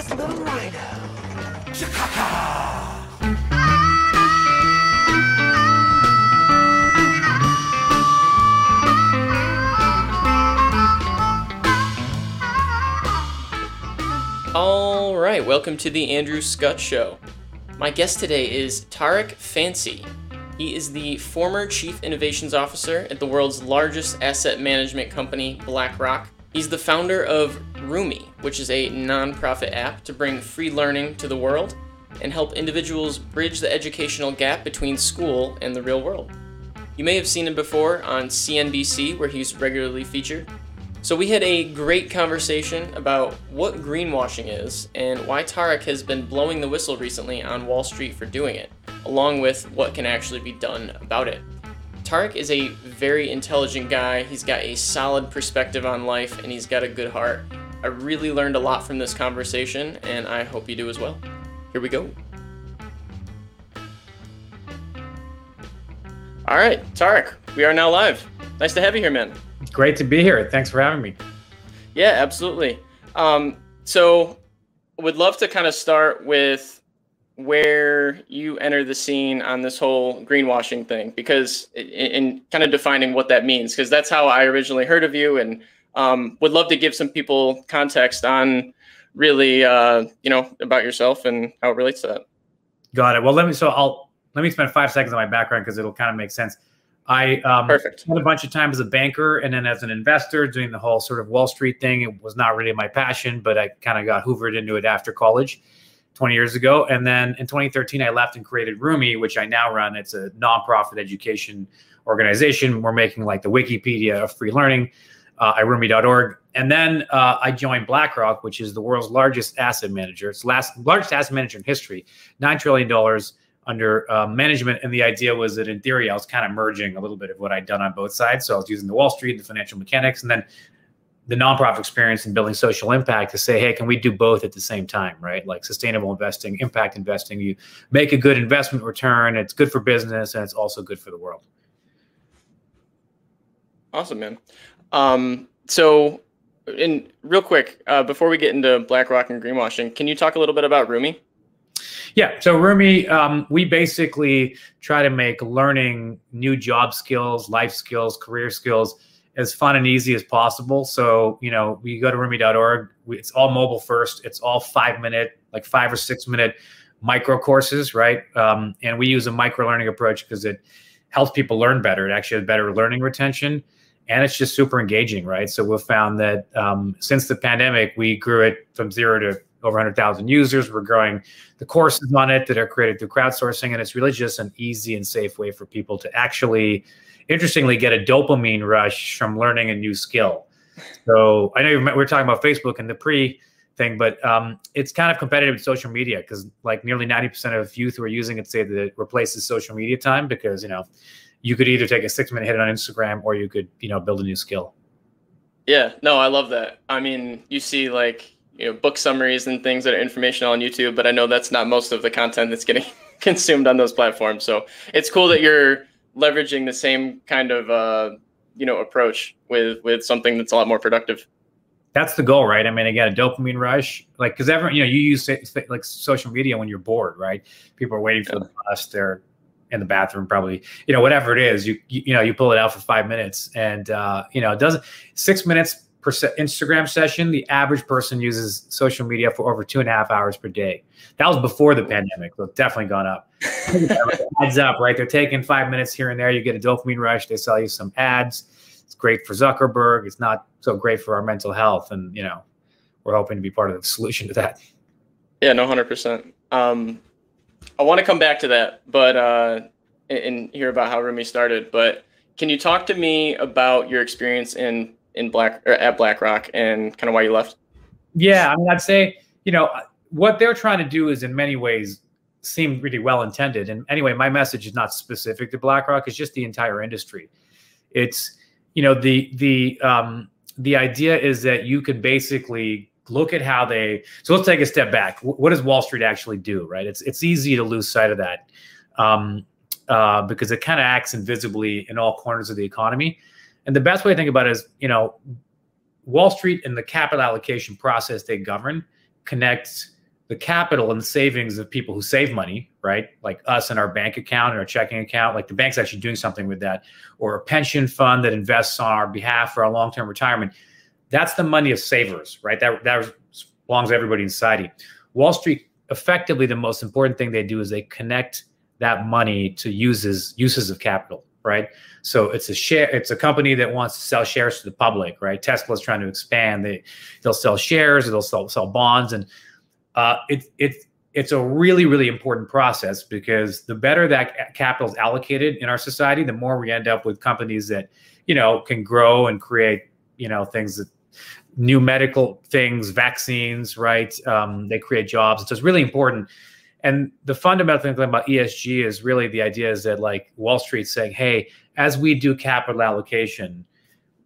finest little rhino. Chakaka! All right, welcome to the Andrew Scott Show. My guest today is Tariq Fancy. He is the former Chief Innovations Officer at the world's largest asset management company, BlackRock. He's the founder of Rumi, which is a nonprofit app to bring free learning to the world and help individuals bridge the educational gap between school and the real world. You may have seen him before on CNBC, where he's regularly featured. So, we had a great conversation about what greenwashing is and why Tariq has been blowing the whistle recently on Wall Street for doing it, along with what can actually be done about it. Tariq is a very intelligent guy, he's got a solid perspective on life, and he's got a good heart. I really learned a lot from this conversation, and I hope you do as well. Here we go. All right, Tariq, we are now live. Nice to have you here, man. Great to be here. Thanks for having me. Yeah, absolutely. Um, so, would love to kind of start with where you enter the scene on this whole greenwashing thing, because in, in kind of defining what that means, because that's how I originally heard of you, and um, would love to give some people context on really, uh, you know, about yourself and how it relates to that. Got it. Well, let me. So I'll let me spend five seconds on my background because it'll kind of make sense. I um, Perfect. spent a bunch of time as a banker and then as an investor doing the whole sort of Wall Street thing. It was not really my passion, but I kind of got hoovered into it after college 20 years ago. And then in 2013, I left and created Rumi, which I now run. It's a nonprofit education organization. We're making like the Wikipedia of free learning uh, at rumi.org. And then uh, I joined BlackRock, which is the world's largest asset manager. It's last, largest asset manager in history, $9 trillion under uh, management. And the idea was that in theory, I was kind of merging a little bit of what I'd done on both sides. So I was using the Wall Street, the financial mechanics, and then the nonprofit experience and building social impact to say, hey, can we do both at the same time, right? Like sustainable investing, impact investing. You make a good investment return, it's good for business, and it's also good for the world. Awesome, man. Um, so, in real quick, uh, before we get into BlackRock and greenwashing, can you talk a little bit about Rumi? Yeah. So Rumi, um, we basically try to make learning new job skills, life skills, career skills as fun and easy as possible. So, you know, we go to rumi.org. We, it's all mobile first. It's all five minute, like five or six minute micro courses, right? Um, and we use a micro learning approach because it helps people learn better. It actually has better learning retention and it's just super engaging, right? So we've found that um, since the pandemic, we grew it from zero to over 100,000 users. We're growing the courses on it that are created through crowdsourcing, and it's really just an easy and safe way for people to actually, interestingly, get a dopamine rush from learning a new skill. So I know we we're talking about Facebook and the pre thing, but um, it's kind of competitive with social media because like nearly 90% of youth who are using it say that it replaces social media time because, you know, you could either take a six minute hit on Instagram or you could, you know, build a new skill. Yeah, no, I love that. I mean, you see like you know book summaries and things that are informational on YouTube, but I know that's not most of the content that's getting consumed on those platforms. So it's cool that you're leveraging the same kind of uh, you know approach with with something that's a lot more productive. That's the goal, right? I mean, again, a dopamine rush, like because everyone, you know, you use like social media when you're bored, right? People are waiting for yeah. the bus, they're in the bathroom, probably, you know, whatever it is, you you, you know, you pull it out for five minutes, and uh, you know, it doesn't six minutes per Instagram session, the average person uses social media for over two and a half hours per day. That was before the pandemic, so it's definitely gone up. adds up, right? They're taking five minutes here and there. You get a dopamine rush. They sell you some ads. It's great for Zuckerberg. It's not so great for our mental health, and you know, we're hoping to be part of the solution to that. Yeah, no, hundred um, percent. I want to come back to that, but uh, and hear about how Rumi started. But can you talk to me about your experience in in Black or at BlackRock and kind of why you left? Yeah, I mean, I'd say you know what they're trying to do is in many ways seem really well intended. And anyway, my message is not specific to BlackRock; it's just the entire industry. It's you know the the um, the idea is that you can basically look at how they. So let's take a step back. What does Wall Street actually do? Right? It's it's easy to lose sight of that. Um, uh, because it kind of acts invisibly in all corners of the economy. And the best way to think about it is, you know, Wall Street and the capital allocation process they govern connects the capital and the savings of people who save money, right? Like us in our bank account or our checking account, like the bank's actually doing something with that, or a pension fund that invests on our behalf for our long-term retirement. That's the money of savers, right? That that belongs to everybody in society. Wall Street, effectively, the most important thing they do is they connect that money to uses uses of capital, right? So it's a share, it's a company that wants to sell shares to the public, right? Tesla's trying to expand. They they'll sell shares, they'll sell sell bonds, and uh, it's it, it's a really, really important process because the better that capital is allocated in our society, the more we end up with companies that, you know, can grow and create, you know, things that new medical things, vaccines, right? Um, they create jobs. So it's really important. And the fundamental thing about ESG is really the idea is that like Wall Street saying, hey, as we do capital allocation,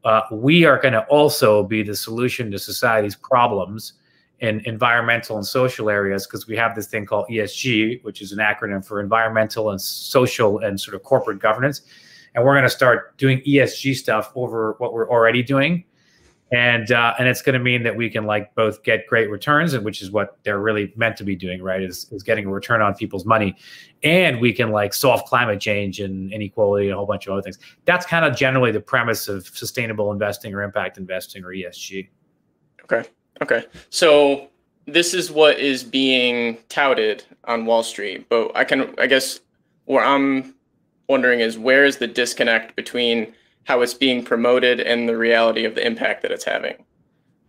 uh, we are going to also be the solution to society's problems in environmental and social areas because we have this thing called ESG, which is an acronym for environmental and social and sort of corporate governance. And we're going to start doing ESG stuff over what we're already doing. And uh, and it's going to mean that we can like both get great returns, and which is what they're really meant to be doing, right? Is, is getting a return on people's money, and we can like solve climate change and inequality and a whole bunch of other things. That's kind of generally the premise of sustainable investing or impact investing or ESG. Okay. Okay. So this is what is being touted on Wall Street, but I can I guess where I'm wondering is where is the disconnect between how it's being promoted and the reality of the impact that it's having?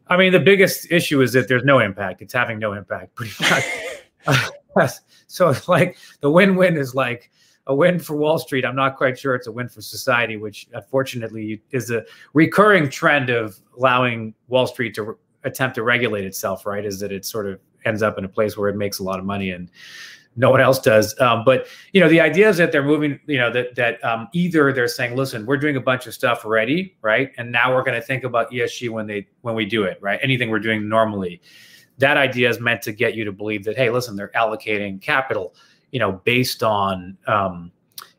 I mean, the biggest issue is that there's no impact. It's having no impact, pretty much. so it's like the win-win is like a win for Wall Street. I'm not quite sure it's a win for society, which unfortunately is a recurring trend of allowing Wall Street to attempt to regulate itself, right? Is that it sort of ends up in a place where it makes a lot of money and no one else does. Um, but you know, the idea is that they're moving. You know, that that um, either they're saying, "Listen, we're doing a bunch of stuff already, right? And now we're going to think about ESG when they when we do it, right? Anything we're doing normally." That idea is meant to get you to believe that, hey, listen, they're allocating capital, you know, based on um,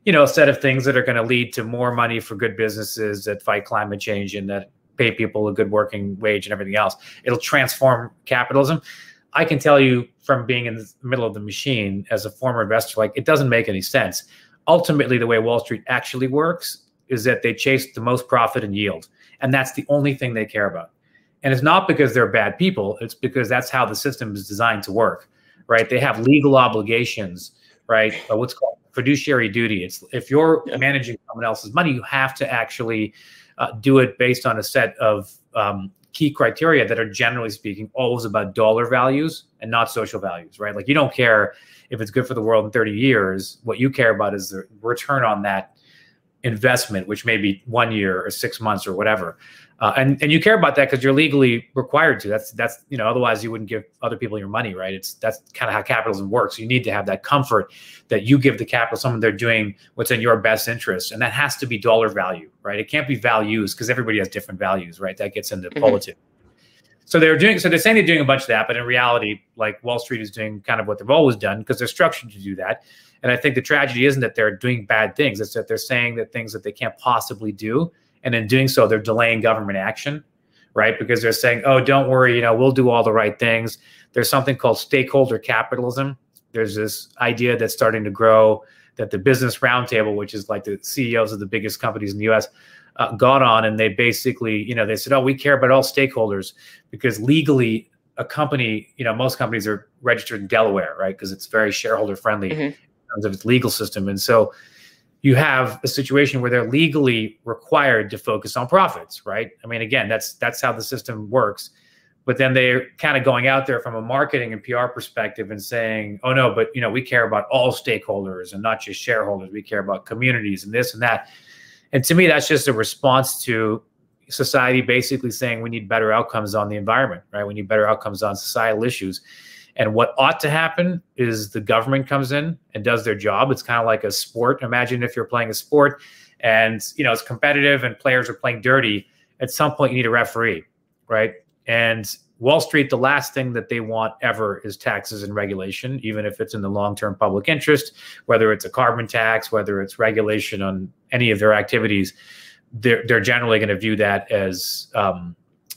you know a set of things that are going to lead to more money for good businesses that fight climate change and that pay people a good working wage and everything else. It'll transform capitalism. I can tell you from being in the middle of the machine as a former investor, like it doesn't make any sense. Ultimately, the way Wall Street actually works is that they chase the most profit and yield. And that's the only thing they care about. And it's not because they're bad people, it's because that's how the system is designed to work, right? They have legal obligations, right? Uh, what's called fiduciary duty. It's if you're yeah. managing someone else's money, you have to actually uh, do it based on a set of um, key criteria that are generally speaking always about dollar values and not social values, right? Like you don't care if it's good for the world in 30 years. What you care about is the return on that investment, which may be one year or six months or whatever. Uh, and and you care about that because you're legally required to. That's that's you know otherwise you wouldn't give other people your money, right? It's that's kind of how capitalism works. You need to have that comfort that you give the capital someone they're doing what's in your best interest, and that has to be dollar value, right? It can't be values because everybody has different values, right? That gets into mm-hmm. politics. So they're doing so they're saying they're doing a bunch of that, but in reality, like Wall Street is doing kind of what they've always done because they're structured to do that. And I think the tragedy isn't that they're doing bad things; it's that they're saying that things that they can't possibly do and in doing so, they're delaying government action, right? Because they're saying, oh, don't worry, you know, we'll do all the right things. There's something called stakeholder capitalism. There's this idea that's starting to grow that the Business Roundtable, which is like the CEOs of the biggest companies in the US, uh, got on and they basically, you know, they said, oh, we care about all stakeholders because legally, a company, you know, most companies are registered in Delaware, right? Because it's very shareholder friendly mm-hmm. in terms of its legal system. And so you have a situation where they're legally required to focus on profits, right? I mean, again, that's that's how the system works. But then they're kind of going out there from a marketing and PR perspective and saying, "Oh no, but you know, we care about all stakeholders and not just shareholders. We care about communities and this and that." And to me, that's just a response to society basically saying we need better outcomes on the environment, right? We need better outcomes on societal issues. And what ought to happen is the government comes in and does their job. It's kind of like a sport. Imagine if you're playing a sport and you know it's competitive and players are playing dirty. At some point, you need a referee, right? And Wall Street, the last thing that they want ever is taxes and regulation, even if it's in the long term public interest, whether it's a carbon tax, whether it's regulation on any of their activities. They're, they're generally going to view that as um,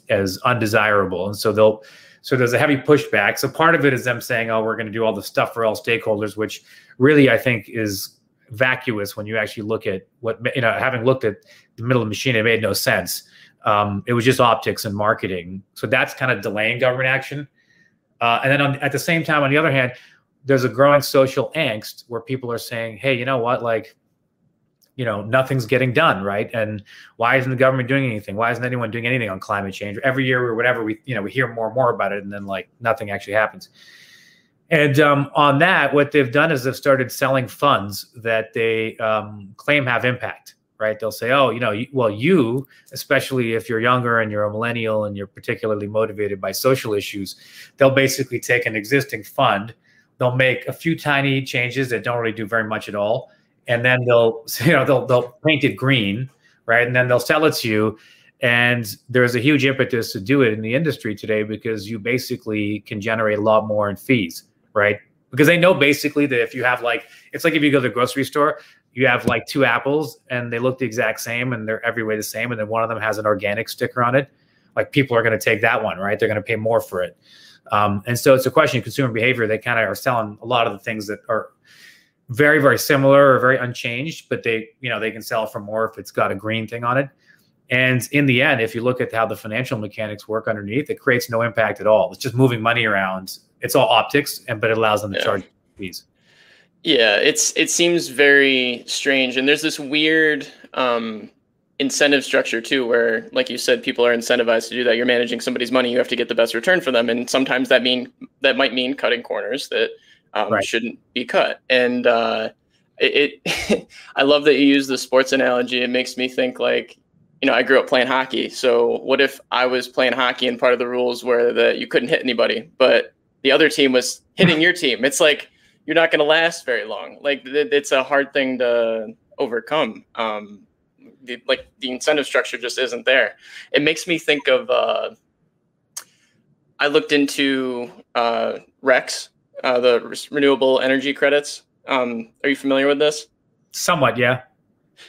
as undesirable, and so they'll So there's a heavy pushback. So part of it is them saying, "Oh, we're going to do all the stuff for all stakeholders," which really I think is vacuous when you actually look at what you know. Having looked at the middle of the machine, it made no sense. Um, it was just optics and marketing. So that's kind of delaying government action. Uh, and then on, at the same time, on the other hand, there's a growing social angst where people are saying, "Hey, you know what? Like, you know, nothing's getting done, right? And why isn't the government doing anything? Why isn't anyone doing anything on climate change? Every year or whatever, we you know we hear more and more about it, and then like nothing actually happens." And um, on that, what they've done is they've started selling funds that they um, claim have impact right? They'll say, oh, you know, well, you, especially if you're younger and you're a millennial and you're particularly motivated by social issues, they'll basically take an existing fund, they'll make a few tiny changes that don't really do very much at all, and then they'll, you know, they'll they'll paint it green, right? And then they'll sell it to you. And there's a huge impetus to do it in the industry today because you basically can generate a lot more in fees, right? Because they know basically that if you have like, it's like if you go to the grocery store, you have like two apples and they look the exact same and they're every way the same and then one of them has an organic sticker on it like people are going to take that one right they're going to pay more for it um, and so it's a question of consumer behavior they kind of are selling a lot of the things that are very very similar or very unchanged but they you know they can sell for more if it's got a green thing on it. And in the end if you look at how the financial mechanics work underneath it creates no impact at all. It's just moving money around. It's all optics and but it allows them to yeah. charge fees. Yeah, it's it seems very strange, and there's this weird um, incentive structure too, where, like you said, people are incentivized to do that. You're managing somebody's money; you have to get the best return for them, and sometimes that mean that might mean cutting corners that um, right. shouldn't be cut. And uh, it, it I love that you use the sports analogy. It makes me think like you know, I grew up playing hockey. So what if I was playing hockey and part of the rules were that you couldn't hit anybody, but the other team was hitting your team? It's like you're not going to last very long. Like it's a hard thing to overcome. Um, the, like the incentive structure just isn't there. It makes me think of. Uh, I looked into uh, RECs, uh, the renewable energy credits. Um, are you familiar with this? Somewhat, yeah.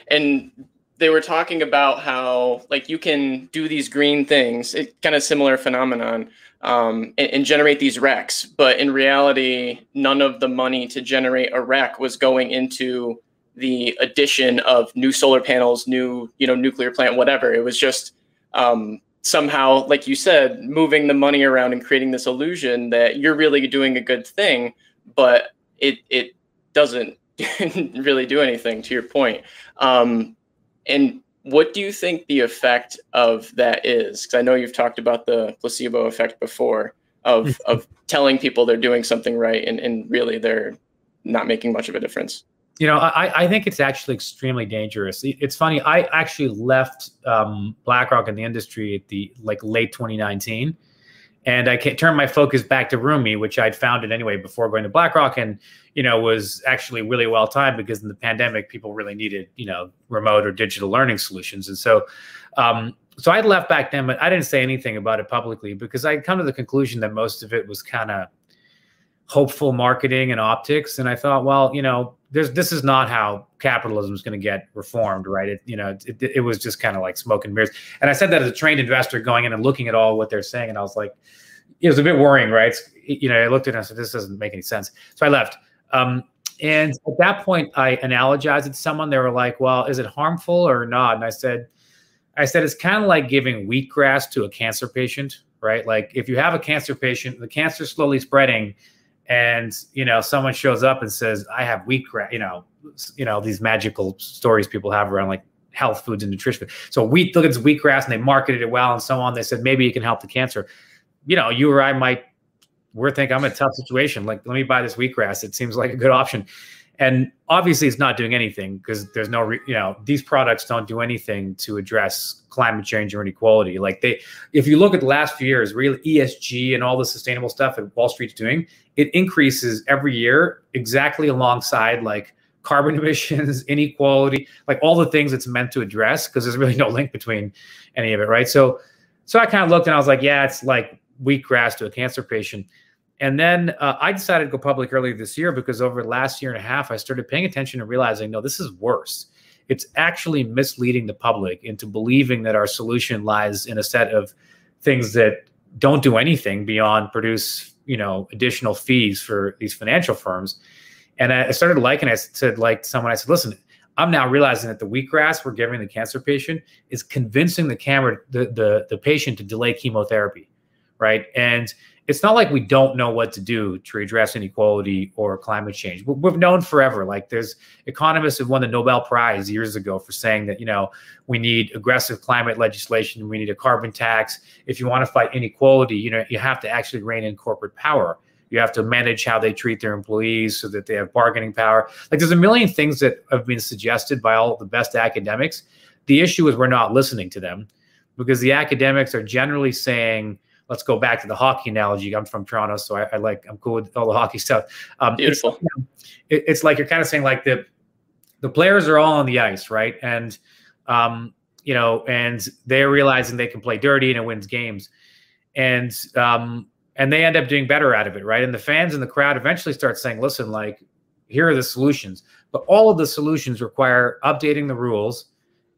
And they were talking about how like you can do these green things. It kind of similar phenomenon um, and, and, generate these RECs. But in reality, none of the money to generate a REC was going into the addition of new solar panels, new you know nuclear plant, whatever. It was just um, somehow, like you said, moving the money around and creating this illusion that you're really doing a good thing, but it it doesn't really do anything. To your point, um, and what do you think the effect of that is? Because I know you've talked about the placebo effect before of mm-hmm. of telling people they're doing something right and, and really they're not making much of a difference. You know, I, I think it's actually extremely dangerous. It's funny. I actually left um, BlackRock in the industry at the like late 2019 and I turned my focus back to Rumi, which I'd founded anyway before going to BlackRock, and you know was actually really well timed because in the pandemic people really needed you know remote or digital learning solutions, and so um, so I'd left back then, but I didn't say anything about it publicly because I'd come to the conclusion that most of it was kind of hopeful marketing and optics, and I thought, well, you know, there's this is not how capitalism is going to get reformed, right? It you know it, it was just kind of like smoke and mirrors. And I said that as a trained investor going in and looking at all what they're saying, and I was like, it was a bit worrying, right? It's, you know, I looked at it and I said, this doesn't make any sense. So I left. Um, and at that point, I analogized it to someone. They were like, well, is it harmful or not? And I said, I said it's kind of like giving wheatgrass to a cancer patient, right? Like if you have a cancer patient, the cancer slowly spreading and you know someone shows up and says i have wheatgrass you know you know these magical stories people have around like health foods and nutrition so wheat look at this wheatgrass and they marketed it well and so on. They said maybe it can help the cancer. You know you or i might we're thinking i'm in a tough situation. Like let me buy this wheatgrass. It seems like a good option. And obviously it's not doing anything because there's no re- you know these products don't do anything to address climate change or inequality. Like they if you look at the last few years real esg and all the sustainable stuff that wall street's doing it increases every year exactly alongside like carbon emissions inequality like all the things it's meant to address because there's really no link between any of it right so so i kind of looked and i was like yeah it's like wheatgrass to a cancer patient and then uh, I decided to go public earlier this year because over the last year and a half, I started paying attention and realizing, no, this is worse. It's actually misleading the public into believing that our solution lies in a set of things that don't do anything beyond produce you know additional fees for these financial firms. And I started liking. I said like someone. I said, listen. I'm now realizing that the wheatgrass we're giving the cancer patient is convincing the camera the, the the patient to delay chemotherapy, right? And it's not like we don't know what to do to address inequality or climate change. We've known forever. Like there's economists who won the Nobel Prize years ago for saying that you know we need aggressive climate legislation, we need a carbon tax. If you want to fight inequality, you know you have to actually rein in corporate power. You have to manage how they treat their employees so that they have bargaining power. Like there's a million things that have been suggested by all the best academics. The issue is we're not listening to them because the academics are generally saying let's go back to the hockey analogy. I'm from Toronto, so I, I like I'm cool with all the hockey stuff. Um, Beautiful. It's, you know, it, it's, like you're kind of saying like the the players are all on the ice, right? And um, you know, and they're realizing they can play dirty and it wins games, and um, and they end up doing better out of it, right? And the fans and the crowd eventually start saying, listen, like here are the solutions, but all of the solutions require updating the rules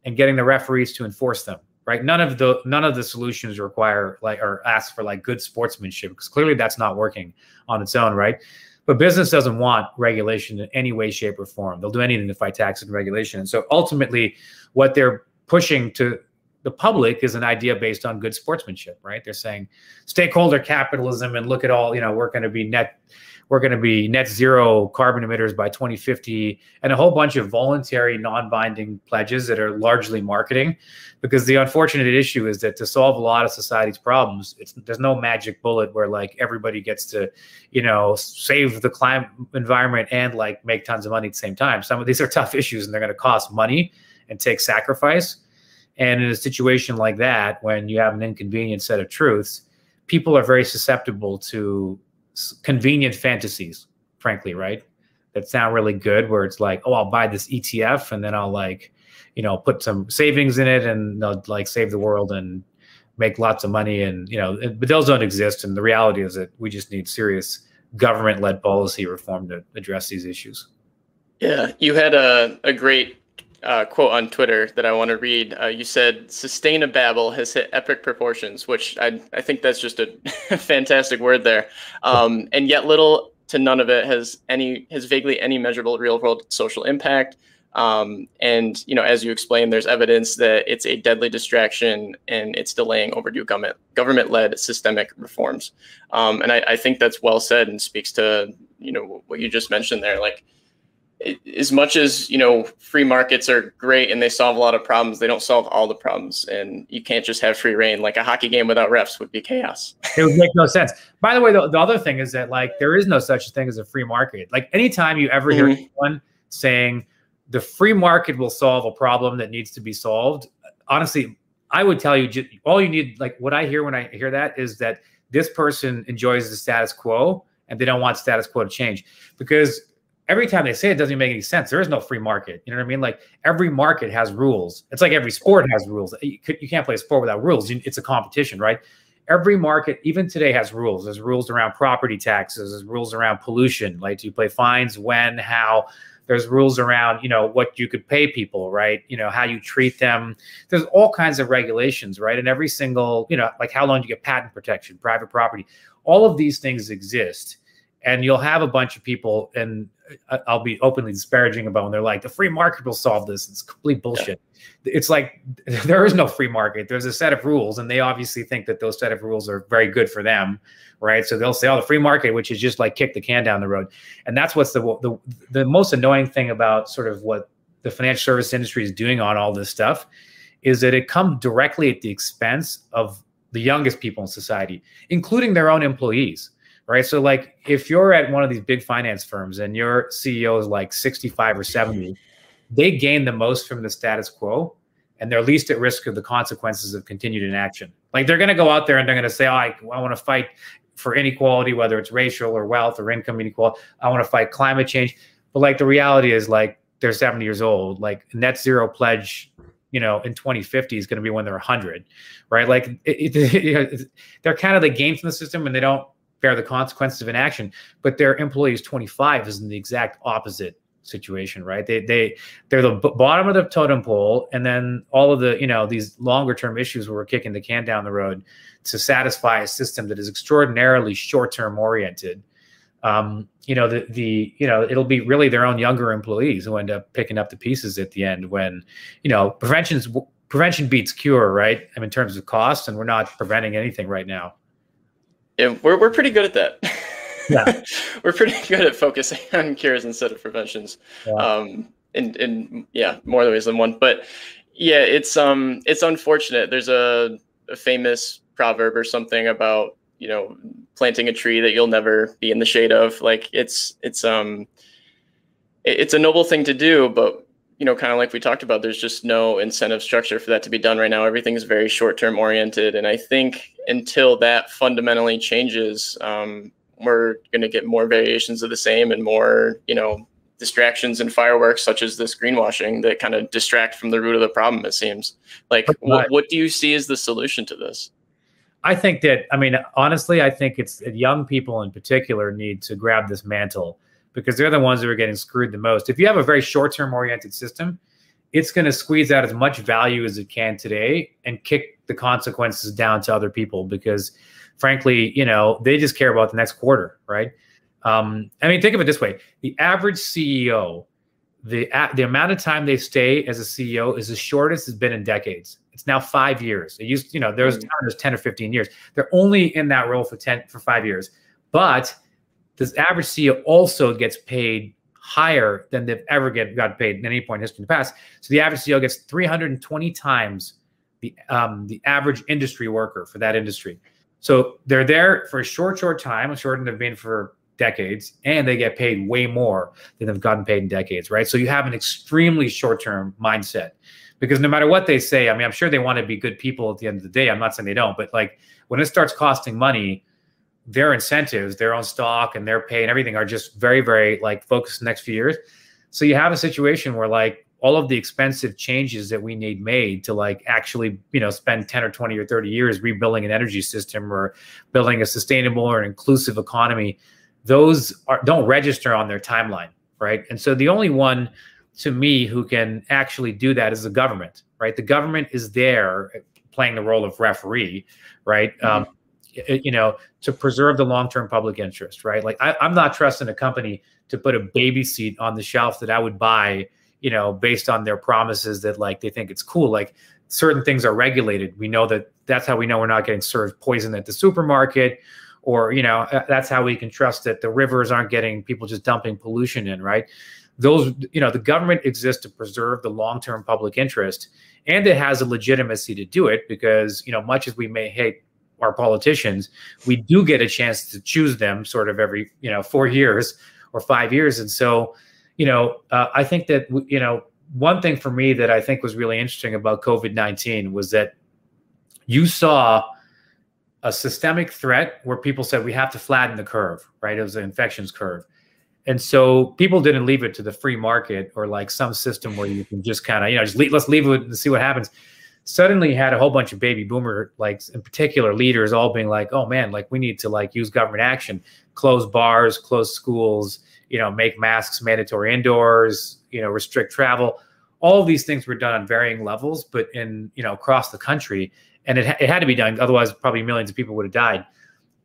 and getting the referees to enforce them right? None of the none of the solutions require like or ask for like good sportsmanship because clearly that's not working on its own right? But business doesn't want regulation in any way shape or form. They'll do anything to fight tax and regulation. And so ultimately what they're pushing to the public is an idea based on good sportsmanship right? They're saying stakeholder capitalism and look at all you know we're going to be net we're going to be net zero carbon emitters by 2050 and a whole bunch of voluntary non-binding pledges that are largely marketing. Because the unfortunate issue is that to solve a lot of society's problems there's no magic bullet where like everybody gets to you know save the climate environment and like make tons of money at the same time. Some of these are tough issues and they're going to cost money and take sacrifice. And in a situation like that when you have an inconvenient set of truths people are very susceptible to convenient fantasies, frankly, right? That sound really good, where it's like, oh, I'll buy this ETF and then I'll like, you know, put some savings in it and they'll like save the world and make lots of money. And, you know, but those don't exist. And the reality is that we just need serious government led policy reform to address these issues. Yeah, you had a, a great uh, quote on Twitter that I want to read. Uh, you said "sustainababble has hit epic proportions," which I I think that's just a fantastic word there. Um, and yet, little to none of it has any has vaguely any measurable real world social impact. Um, and you know, as you explained, there's evidence that it's a deadly distraction and it's delaying overdue government government led systemic reforms. Um, and I, I think that's well said and speaks to you know what you just mentioned there, like as much as you know free markets are great and they solve a lot of problems they don't solve all the problems. And you can't just have free reign. Like a hockey game without refs would be chaos. It would make no sense. By the way the, the other thing is that like there is no such thing as a free market. Like anytime you ever hear mm-hmm. anyone saying the free market will solve a problem that needs to be solved honestly i would tell you all you need like what i hear when i hear that is that this person enjoys the status quo and they don't want status quo to change. Because every time they say it, doesn't make any sense. There is no free market. You know what I mean? Like every market has rules. It's like every sport has rules. You, you can't play a sport without rules. It's a competition, right? Every market, even today, has rules. There's rules around property taxes. There's rules around pollution. Like, do you play fines? When? How? There's rules around, you know, what you could pay people, right? You know, how you treat them. There's all kinds of regulations, right? And every single, you know, like how long do you get patent protection, private property? All of these things exist and you'll have a bunch of people and i'll be openly disparaging about when they're like the free market will solve this. It's complete bullshit. Yeah. it's like there is no free market. There's a set of rules and they obviously think that those set of rules are very good for them right? So they'll say oh the free market which is just like kick the can down the road. And that's what's the the, the most annoying thing about sort of what the financial service industry is doing on all this stuff is that it comes directly at the expense of the youngest people in society including their own employees right? So like if you're at one of these big finance firms and your CEO is like 65 or 70, mm-hmm. they gain the most from the status quo and they're least at risk of the consequences of continued inaction. Like they're going to go out there and they're going to say, oh, I, I want to fight for inequality, whether it's racial or wealth or income inequality. I want to fight climate change. But like the reality is like they're 70 years old, like net zero pledge you know in 2050 is going to be when they're 100 right like it, it, they're kind of the game from the system and they don't bear the consequences of inaction. But their employees 25 is in the exact opposite situation, right? They they they're the bottom of the totem pole, and then all of the you know these longer term issues where we're kicking the can down the road to satisfy a system that is extraordinarily short term oriented. Um, you know the the you know it'll be really their own younger employees who end up picking up the pieces at the end when you know prevention's prevention beats cure, right? I mean, in terms of cost, and we're not preventing anything right now. Yeah, we're we're pretty good at that. Yeah. we're pretty good at focusing on cures instead of preventions. Yeah. Um, in in yeah, more ways than one. But yeah, it's um it's unfortunate. There's a, a famous proverb or something about you know planting a tree that you'll never be in the shade of. Like it's it's um it's a noble thing to do, but you know, kind of like we talked about, there's just no incentive structure for that to be done right now. Everything's very short term oriented. And I think until that fundamentally changes, um, we're going to get more variations of the same and more, you know, distractions and fireworks such as this greenwashing that kind of distract from the root of the problem, it seems. Like, what, what do you see as the solution to this? I think that I mean honestly, I think it's that young people in particular need to grab this mantle because they're the ones that are getting screwed the most. If you have a very short-term oriented system, it's going to squeeze out as much value as it can today and kick the consequences down to other people because frankly, you know, they just care about the next quarter, right? Um, I mean, think of it this way: the average CEO, the the amount of time they stay as a CEO is the shortest it's been in decades. It's now five years. It used, you know, there was a time was ten or fifteen years. They're only in that role for ten for five years, but this average CEO also gets paid higher than they've ever get got paid at any point in history in the past. So the average CEO gets 320 times the um, the average industry worker for that industry. So they're there for a short, short time, shorter than they've been for decades, and they get paid way more than they've gotten paid in decades, right? So you have an extremely short-term mindset because no matter what they say, I mean, I'm sure they want to be good people at the end of the day. I'm not saying they don't, but like when it starts costing money, their incentives, their own stock and their pay and everything are just very, very like focused the next few years. So you have a situation where like all of the expensive changes that we need made to like actually, you know, spend 10 or 20 or 30 years rebuilding an energy system or building a sustainable or inclusive economy, those are don't register on their timeline, right? And so the only one to me who can actually do that is the government, right? The government is there playing the role of referee, right? Um, y- you know, to preserve the long-term public interest, right? Like I, I'm not trusting a company to put a baby seat on the shelf that I would buy, you know, based on their promises that like they think it's cool. Like certain things are regulated. We know that that's how we know we're not getting served poison at the supermarket, or you know, uh, that's how we can trust that the rivers aren't getting people just dumping pollution in, right? Those, you know, the government exists to preserve the long-term public interest, and it has a legitimacy to do it because you know, much as we may hate our politicians, we do get a chance to choose them sort of every you know four years or five years, and so you know, uh, I think that you know one thing for me that I think was really interesting about COVID nineteen was that you saw a systemic threat where people said we have to flatten the curve, right? It was an infections curve. And so people didn't leave it to the free market or like some system where you can just kind of, you know, just leave, let's leave it and see what happens. Suddenly had a whole bunch of baby boomer, like in particular leaders all being like, oh man, like we need to like use government action, close bars, close schools, you know, make masks mandatory indoors, you know, restrict travel. All of these things were done on varying levels, but in, you know, across the country. And it, it had to be done. Otherwise, probably millions of people would have died.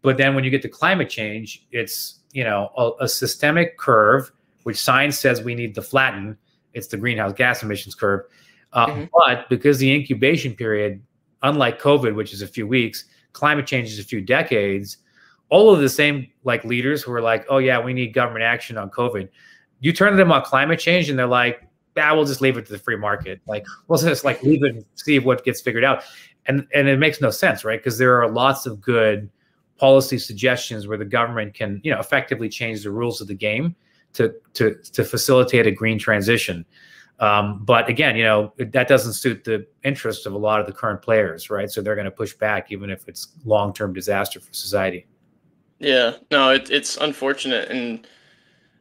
But then when you get to climate change, it's, you know, a, a systemic curve, which science says we need to flatten. It's the greenhouse gas emissions curve. Uh, Mhm. But because the incubation period, unlike COVID, which is a few weeks, climate change is a few decades, all of the same like leaders who are like, oh yeah, we need government action on COVID. You turn to them on climate change and they're like, ah, we'll just leave it to the free market. Like, we'll just like leave it and see what gets figured out. And and it makes no sense, right? Because there are lots of good policy suggestions where the government can, you know, effectively change the rules of the game to to to facilitate a green transition. Um, but again, you know, that doesn't suit the interests of a lot of the current players, right? So they're going to push back, even if it's long term disaster for society. Yeah, no, it, it's unfortunate, and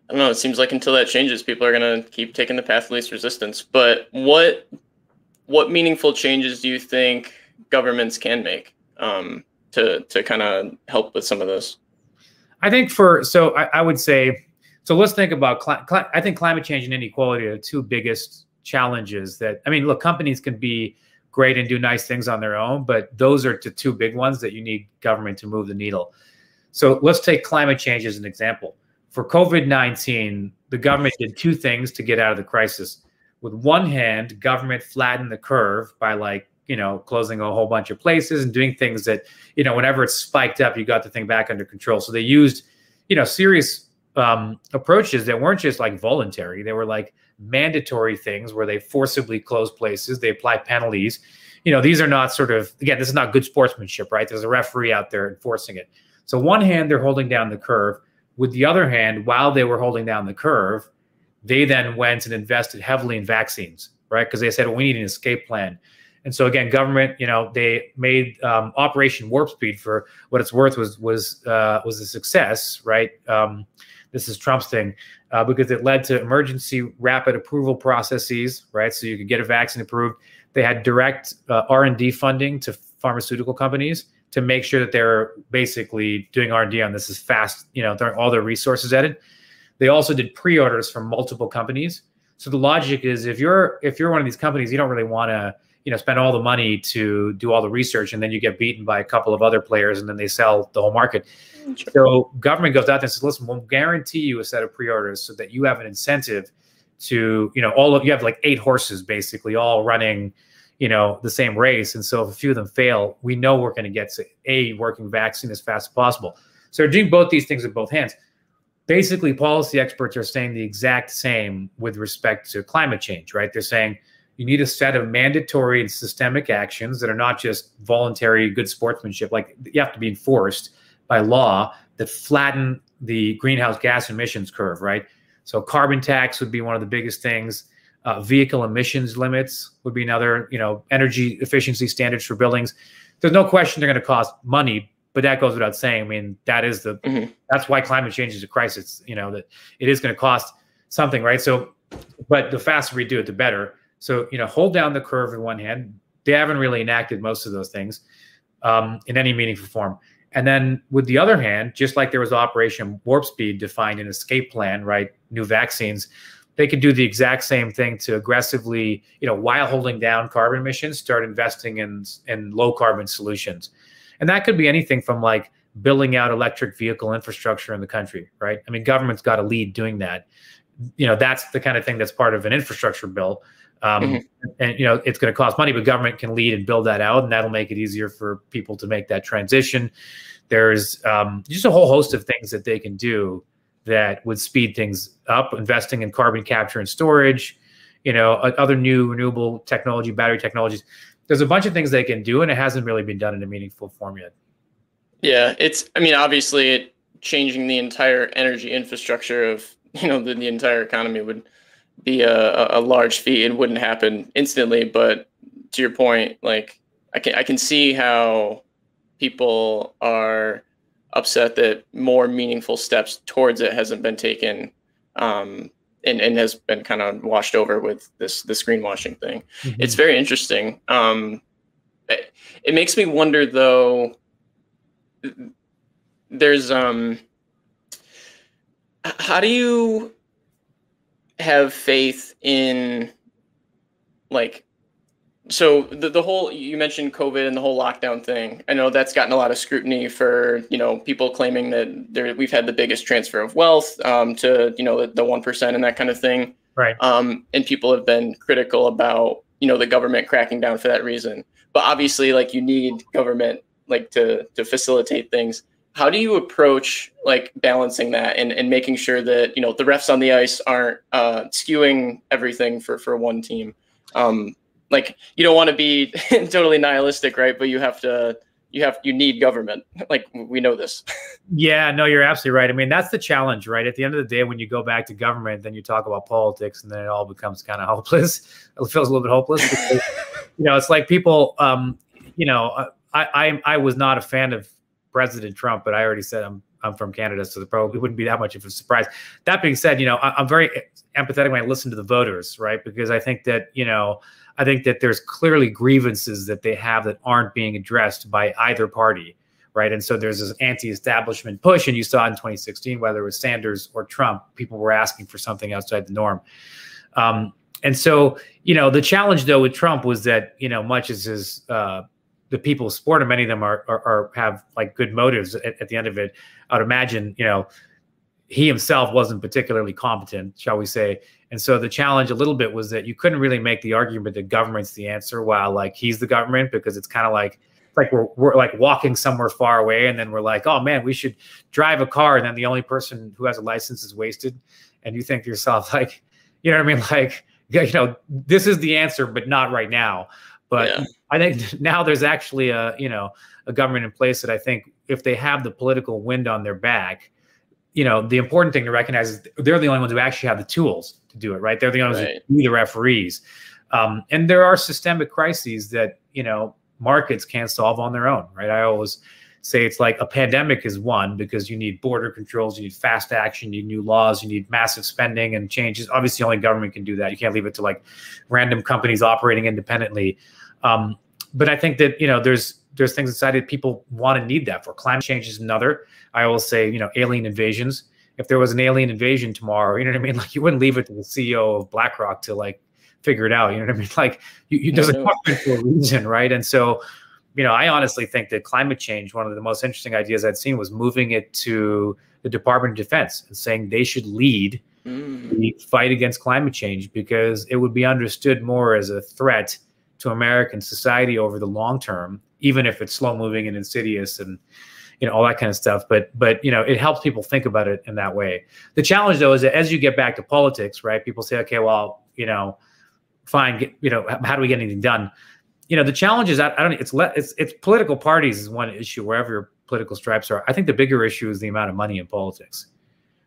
I don't know. It seems like until that changes, people are gonna keep taking the path of least resistance. But what what meaningful changes do you think governments can make um, to to kind of help with some of this? I think for so I, I would say So let's think about. Cli- cli- I think climate change and inequality are the two biggest challenges. That I mean, look, companies can be great and do nice things on their own, but those are the two big ones that you need government to move the needle. So let's take climate change as an example. For COVID 19, the government did two things to get out of the crisis. With one hand, government flattened the curve by like, you know, closing a whole bunch of places and doing things that, you know, whenever it spiked up, you got the thing back under control. So they used, you know, serious um, approaches that weren't just like voluntary, they were like mandatory things where they forcibly close places, they apply penalties. You know, these are not sort of, again, this is not good sportsmanship, right? There's a referee out there enforcing it. So, one hand, they're holding down the curve. With the other hand, while they were holding down the curve, they then went and invested heavily in vaccines, right? Because they said, well, we need an escape plan. And so again, government, you know, they made um, Operation Warp Speed for what it's worth was was uh, was a success, right? Um, this is Trump's thing uh, because it led to emergency rapid approval processes, right? So you could get a vaccine approved. They had direct uh, R and D funding to pharmaceutical companies to make sure that they're basically doing R and D on this as fast, you know, throwing all their resources at it. They also did pre-orders from multiple companies. So the logic is if you're if you're one of these companies, you don't really want to you know spend all the money to do all the research and then you get beaten by a couple of other players and then they sell the whole market. Mm, sure. So government goes out there and says, listen, we'll guarantee you a set of pre-orders so that you have an incentive to, you know, all of you have like eight horses basically all running, you know, the same race. And so if a few of them fail, we know we're going to get to a working vaccine as fast as possible. So they're doing both these things with both hands basically policy experts are saying the exact same with respect to climate change, right? They're saying you need a set of mandatory and systemic actions that are not just voluntary good sportsmanship, like you have to be enforced by law that flatten the greenhouse gas emissions curve, right? So carbon tax would be one of the biggest things. Uh, vehicle emissions limits would be another, you know, energy efficiency standards for buildings. There's no question they're going to cost money, but that goes without saying. I mean, that is the mm-hmm. that's why climate change is a crisis. You know that it is going to cost something, right? So, but the faster we do it, the better. So you know, hold down the curve in one hand. They haven't really enacted most of those things um, in any meaningful form. And then with the other hand, just like there was Operation Warp Speed defined an escape plan, right? New vaccines, they could do the exact same thing to aggressively, you know, while holding down carbon emissions, start investing in in low carbon solutions. And that could be anything from like building out electric vehicle infrastructure in the country, right? I mean, government's got to lead doing that. You know, that's the kind of thing that's part of an infrastructure bill. Um, mm-hmm. And, you know, it's going to cost money, but government can lead and build that out, and that'll make it easier for people to make that transition. There's um, just a whole host of things that they can do that would speed things up, investing in carbon capture and storage, you know, other new renewable technology, battery technologies there's a bunch of things they can do, and it hasn't really been done in a meaningful form yet. Yeah, it's. I mean, obviously, it, changing the entire energy infrastructure of you know the, the entire economy would be a, a large feat. and wouldn't happen instantly, but to your point, like I can I can see how people are upset that more meaningful steps towards it hasn't been taken um, and, and has been kind of washed over with this this greenwashing thing. Mm-hmm. It's very interesting. Um, it, it, makes me wonder though. There's um, how do you have faith in like so the, the whole you mentioned covid and the whole lockdown thing. I know that's gotten a lot of scrutiny for you know people claiming that there, we've had the biggest transfer of wealth um, to you know the, the 1% and that kind of thing. Right. Um, and people have been critical about you know the government cracking down for that reason. But obviously like you need government like to to facilitate things how do you approach like balancing that and, and making sure that you know the refs on the ice aren't uh, skewing everything for for one team um, like you don't want to be totally nihilistic, right? But you have to you have you need government. Like we know this. yeah, no, you're absolutely right. I mean, that's the challenge, right? At the end of the day, when you go back to government, then you talk about politics, and then it all becomes kind of hopeless. It feels a little bit hopeless. Because, you know, it's like people. Um, you know, I, I I was not a fan of President Trump, but I already said I'm I'm from Canada, so it probably wouldn't be that much of a surprise. That being said, you know, I, am very empathetic when I listen to the voters, right? Because I think that you know I think that there's clearly grievances that they have that aren't being addressed by either party, right? And so there's this anti-establishment push, and you saw in 2016 whether it was Sanders or Trump, people were asking for something outside the norm. Um, and so, you know, the challenge though with Trump was that, you know, much as his uh, the people who support him, many of them are, are, are have like good motives at, at, the end of it. I would imagine, you know, he himself wasn't particularly competent, shall we say. And so the challenge a little bit was that you couldn't really make the argument that government's the answer while like he's the government because it's kind of like like we're, we're like walking somewhere far away and then we're like, oh man, we should drive a car. And then the only person who has a license is wasted. And you think to yourself, like, you know what I mean? Like, you know, this is the answer, but not right now. But yeah. I think now there's actually a, you know, a government in place that I think if they have the political wind on their back, you know, the important thing to recognize is they're the only ones who actually have the tools to do it, right? They're the only right. ones who be the referees. Um, and there are systemic crises that, you know, markets can't solve on their own, right? I always say it's like a pandemic is one because you need border controls, you need fast action, you need new laws, you need massive spending and changes. Obviously, only government can do that. You can't leave it to like random companies operating independently. Um, but I think that you know there's there's things inside that people want and need that for. Climate change is another. I will say you know alien invasions. If there was an alien invasion tomorrow, you know what I mean. Like you wouldn't leave it to the CEO of BlackRock to like figure it out. You know what I mean? Like you, you there's a government for a reason, right? And so you know, I honestly think that climate change, one of the most interesting ideas I'd seen was moving it to the Department of Defense and saying they should lead mm. the fight against climate change because it would be understood more as a threat to American society over the long term, even if it's slow moving and insidious and you know all that kind of stuff. But but you know it helps people think about it in that way. The challenge though is that as you get back to politics, right? People say, okay, well, you know, fine, get, you know, how do we get anything done? You know, the challenge is that I don't. It's le- it's it's political parties is one issue wherever your political stripes are. I think the bigger issue is the amount of money in politics,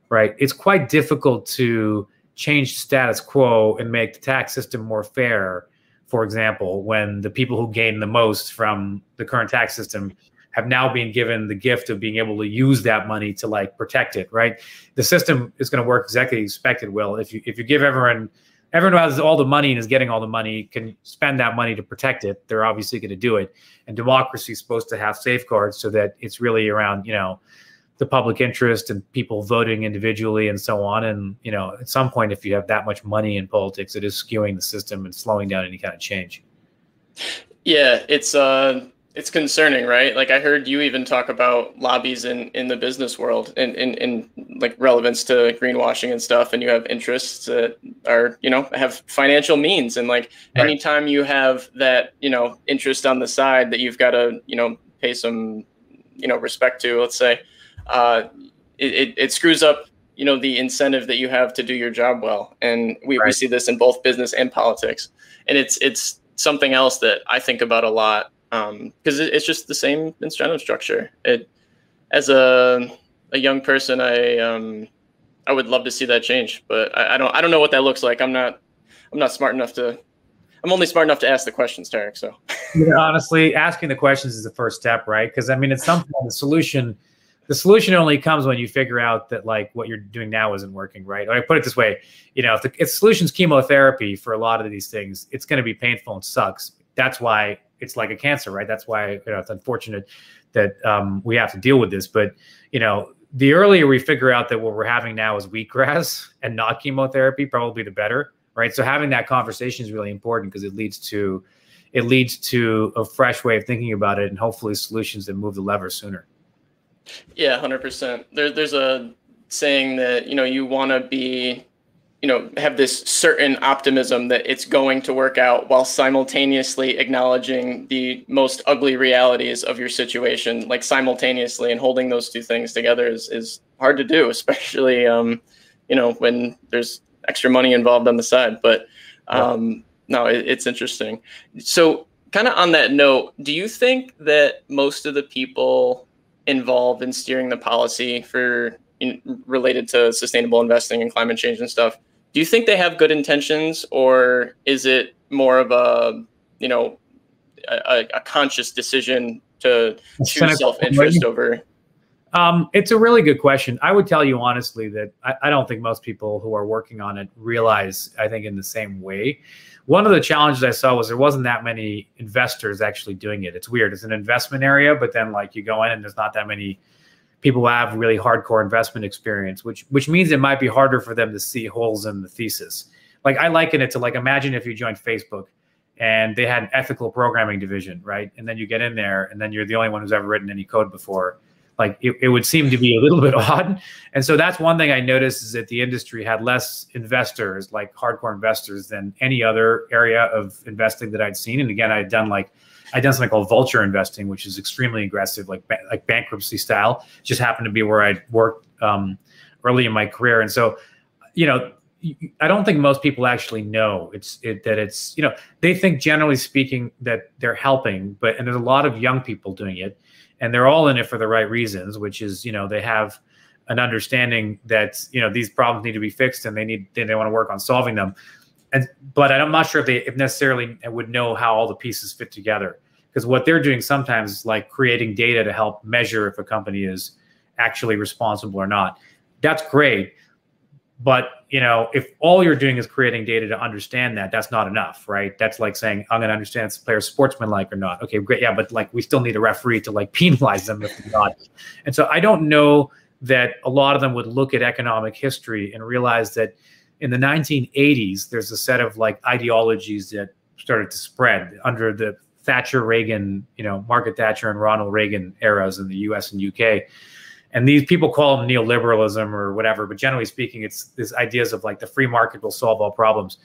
right? It's quite difficult to change status quo and make the tax system more fair. For example, when the people who gain the most from the current tax system have now been given the gift of being able to use that money to like protect it, right? The system is going to work exactly as expected. Will if you if you give everyone everyone who has all the money and is getting all the money can spend that money to protect it. They're obviously going to do it. And democracy is supposed to have safeguards so that it's really around, you know, the public interest and people voting individually and so on. And, you know, at some point, if you have that much money in politics, it is skewing the system and slowing down any kind of change. Yeah, it's uh it's concerning, right? Like I heard you even talk about lobbies in, in the business world and in, in, like relevance to greenwashing and stuff. And you have interests that are, you know, have financial means. And like right. anytime you have that, you know, interest on the side that you've got to, you know, pay some, you know, respect to, let's say, uh, it, it, it screws up, you know, the incentive that you have to do your job well. And we, right. we see this in both business and politics. And it's, it's something else that I think about a lot because um, it, it's just the same incentive structure. It as a a young person, I um, I would love to see that change, but I, I, don't I don't know what that looks like. I'm not I'm not smart enough to. I'm only smart enough to ask the questions, Tariq. So honestly, asking the questions is the first step, right? Because I mean, at some point, the solution the solution only comes when you figure out that like what you're doing now isn't working right or i put it this way you know if the if solution's chemotherapy for a lot of these things it's going to be painful and sucks that's why it's like a cancer, right? That's why you know, it's unfortunate that um, we have to deal with this. But you know, the earlier we figure out that what we're having now is wheatgrass and not chemotherapy, probably the better, right? So having that conversation is really important because it leads to it leads to a fresh way of thinking about it and hopefully solutions that move the lever sooner. Yeah, hundred percent. There, there's a saying that you know you want to be you know have this certain optimism that it's going to work out while simultaneously acknowledging the most ugly realities of your situation. Like simultaneously and holding those two things together is, is hard to do especially um, you know when there's extra money involved on the side. But um, no it, it's interesting. So kind of on that note do you think that most of the people involved in steering the policy for in, related to sustainable investing and climate change and stuff do you think they have good intentions or is it more of a you know a, a conscious decision to choose self-interest over Um, it's a really good question. I would tell you honestly that I, I, don't think most people who are working on it realize, I think, in the same way. One of the challenges I saw was there wasn't that many investors actually doing it. It's weird. It's an investment area, but then like you go in and there's not that many people have really hardcore investment experience, which which means it might be harder for them to see holes in the thesis. Like I liken it to like imagine if you joined Facebook and they had an ethical programming division, right? And then you get in there and then you're the only one who's ever written any code before. Like it, it would seem to be a little bit odd. And so that's one thing I noticed is that the industry had less investors, like hardcore investors, than any other area of investing that I'd seen. And again, I had done like I'd done something called vulture investing, which is extremely aggressive, like like bankruptcy style. It just happened to be where I'd worked um, early in my career, and so you know I don't think most people actually know it's it, that it's you know they think generally speaking that they're helping, but and there's a lot of young people doing it, and they're all in it for the right reasons, which is you know they have an understanding that you know these problems need to be fixed and they need they, they want to work on solving them, and but I'm not sure if they if necessarily would know how all the pieces fit together because what they're doing sometimes is like creating data to help measure if a company is actually responsible or not. That's great but you know, if all you're doing is creating data to understand that, that's not enough, right? That's like saying I'm going to understand if the player's sportsmanlike or not. Okay, great, yeah, but like we still need a referee to like penalize them if they're not. And so I don't know that a lot of them would look at economic history and realize that in the 1980s there's a set of like ideologies that started to spread under the Thatcher Reagan, you know, Margaret Thatcher and Ronald Reagan eras in the U.S. and UK and these people call them neoliberalism or whatever but generally speaking it's these ideas of like the free market will solve all problems.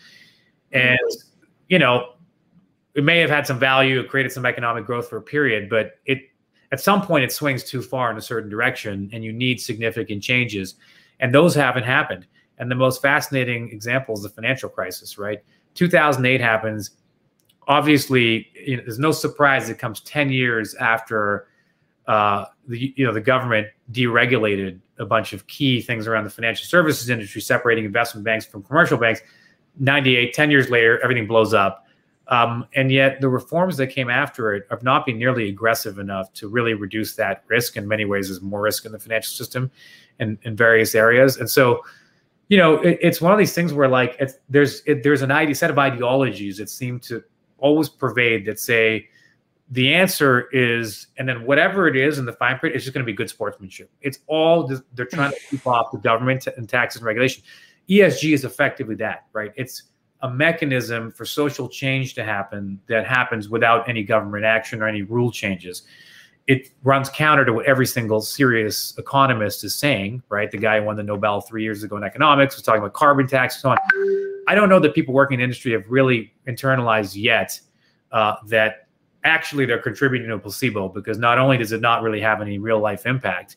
Mm-hmm. And you know it may have had some value it created some economic growth for a period but it at some point it swings too far in a certain direction and you need significant changes. And those haven't happened and the most fascinating example is the financial crisis right 2008 happens obviously you know, there's no surprise it comes 10 years after uh, the you know the government deregulated a bunch of key things around the financial services industry, separating investment banks from commercial banks. 98, 10 years later, everything blows up. Um, and yet the reforms that came after it have not been nearly aggressive enough to really reduce that risk. In many ways, there's more risk in the financial system in, in various areas. And so, you know, it, it's one of these things where like there's it, there's an idea set of ideologies that seem to always pervade that say the answer is, and then whatever it is in the fine print, it's just going to be good sportsmanship. It's all they're trying to keep off the government and taxes and regulation. ESG is effectively that, right? It's a mechanism for social change to happen that happens without any government action or any rule changes. It runs counter to what every single serious economist is saying, right? The guy who won the Nobel three years ago in economics was talking about carbon tax and so on. I don't know that people working in industry have really internalized yet uh, that actually they're contributing to a placebo because not only does it not really have any real life impact,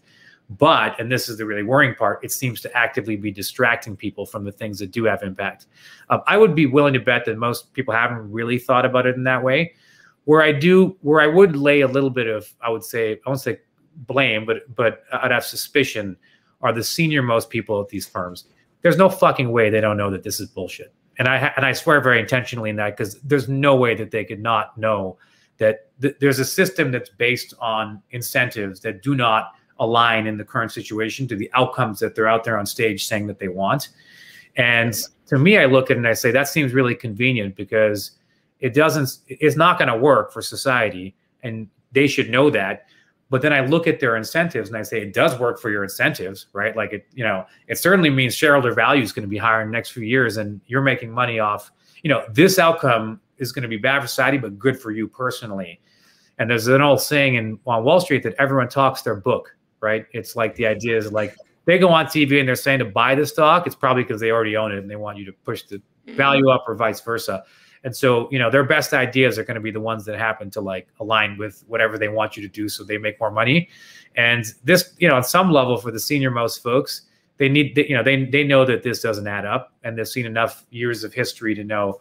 but, and this is the really worrying part, it seems to actively be distracting people from the things that do have impact. Um, I would be willing to bet that most people haven't really thought about it in that way. Where I do, where I would lay a little bit of, I would say, I won't say blame, but but I'd have suspicion are the senior most people at these firms. There's no fucking way they don't know that this is bullshit. And I and I swear very intentionally in that because there's no way that they could not know that th- there's a system that's based on incentives that do not align in the current situation to the outcomes that they're out there on stage saying that they want. And to me, I look at it and I say that seems really convenient because it doesn't, it's not going to work for society, and they should know that. But then I look at their incentives and I say it does work for your incentives, right? Like it, you know, it certainly means shareholder value is going to be higher in the next few years, and you're making money off, you know, this outcome is going to be bad for society, but good for you personally. And there's an old saying in on Wall Street that everyone talks their book, right? It's like the idea is like they go on TV and they're saying to buy the stock, it's probably because they already own it and they want you to push the mm-hmm. value up or vice versa. And so, you know, their best ideas are going to be the ones that happen to like align with whatever they want you to do so they make more money. And this, you know, on some level for the senior most folks, they need, you know, they, they know that this doesn't add up and they've seen enough years of history to know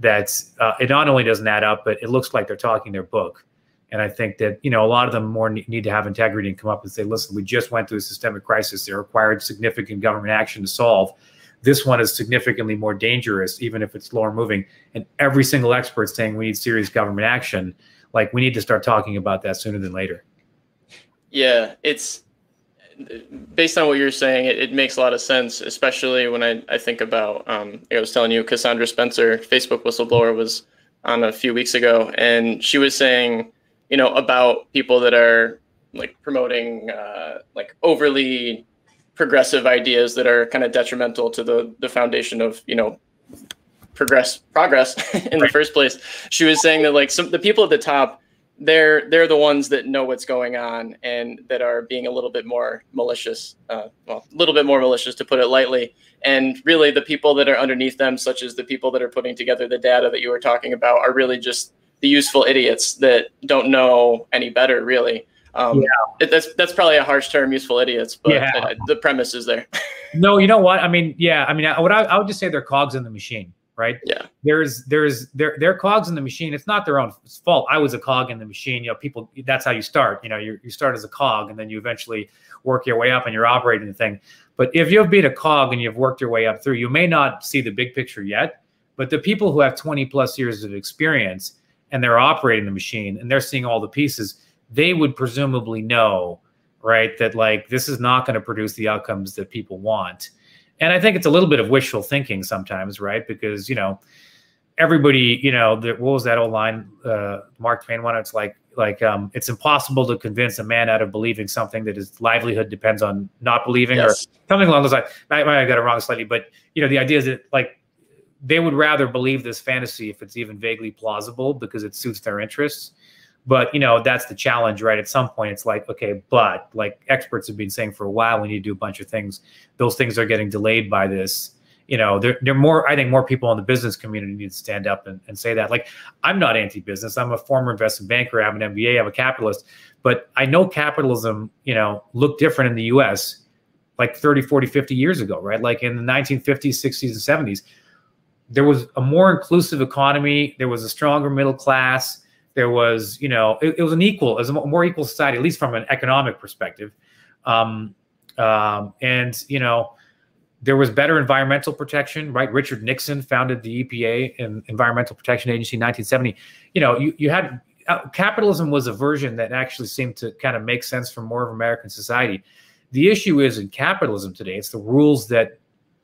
that uh, it not only doesn't add up, but it looks like they're talking their book. And I think that you know a lot of them more need to have integrity and come up and say, "Listen, we just went through a systemic crisis. It required significant government action to solve. This one is significantly more dangerous, even if it's slower moving." And every single expert saying we need serious government action. Like we need to start talking about that sooner than later. Yeah, it's based on what you're saying, it, it, makes a lot of sense, especially when I, I think about, um, I was telling you, Cassandra Spencer, Facebook whistleblower, was on a few weeks ago, and she was saying, you know, about people that are like promoting uh, like overly progressive ideas that are kind of detrimental to the the foundation of you know progress progress in right. the first place. She was saying that like some the people at the top they're they're the ones that know what's going on and that are being a little bit more malicious uh, well a little bit more malicious to put it lightly and really the people that are underneath them such as the people that are putting together the data that you were talking about are really just the useful idiots that don't know any better really um, yeah. that's that's probably a harsh term useful idiots but yeah. uh, the premise is there no you know what i mean yeah i mean what I, I would just say they're cogs in the machine right? Yeah. There's there's there they're cogs in the machine. It's not their own fault. I was a cog in the machine. You know, people that's how you start. You know, you you start as a cog and then you eventually work your way up and you're operating the thing. But if you've been a cog and you've worked your way up through, you may not see the big picture yet. But the people who have 20 plus years of experience and they're operating the machine and they're seeing all the pieces, they would presumably know, right, that like this is not going to produce the outcomes that people want and I think it's a little bit of wishful thinking sometimes, right? Because you know, everybody, you know, the, what was that old line, uh, Mark Twain one? It's like, like, um, it's impossible to convince a man out of believing something that his livelihood depends on not believing, yes. or something along those lines. I might have got it wrong slightly, but you know, the idea is that like they would rather believe this fantasy if it's even vaguely plausible because it suits their interests but you know, that's the challenge, right? At some point, it's like, okay, but like experts have been saying for a while, we need to do a bunch of things. Those things are getting delayed by this. You know, there, there are more, I think more people in the business community need to stand up and, and say that. Like, I'm not anti-business. I'm a former investment banker. I have an MBA. I'm a capitalist. But I know capitalism, you know, looked different in the US like 30, 40, 50 years ago, right? Like in the 1950s, 60s, and 70s, there was a more inclusive economy. There was a stronger middle class there was, you know, it, it was an equal, was a more equal society, at least from an economic perspective. Um, um, and, you know, there was better environmental protection, right? Richard Nixon founded the EPA and Environmental Protection Agency in 1970. You know, you, you had uh, capitalism was a version that actually seemed to kind of make sense for more of American society. The issue is in capitalism today, it's the rules that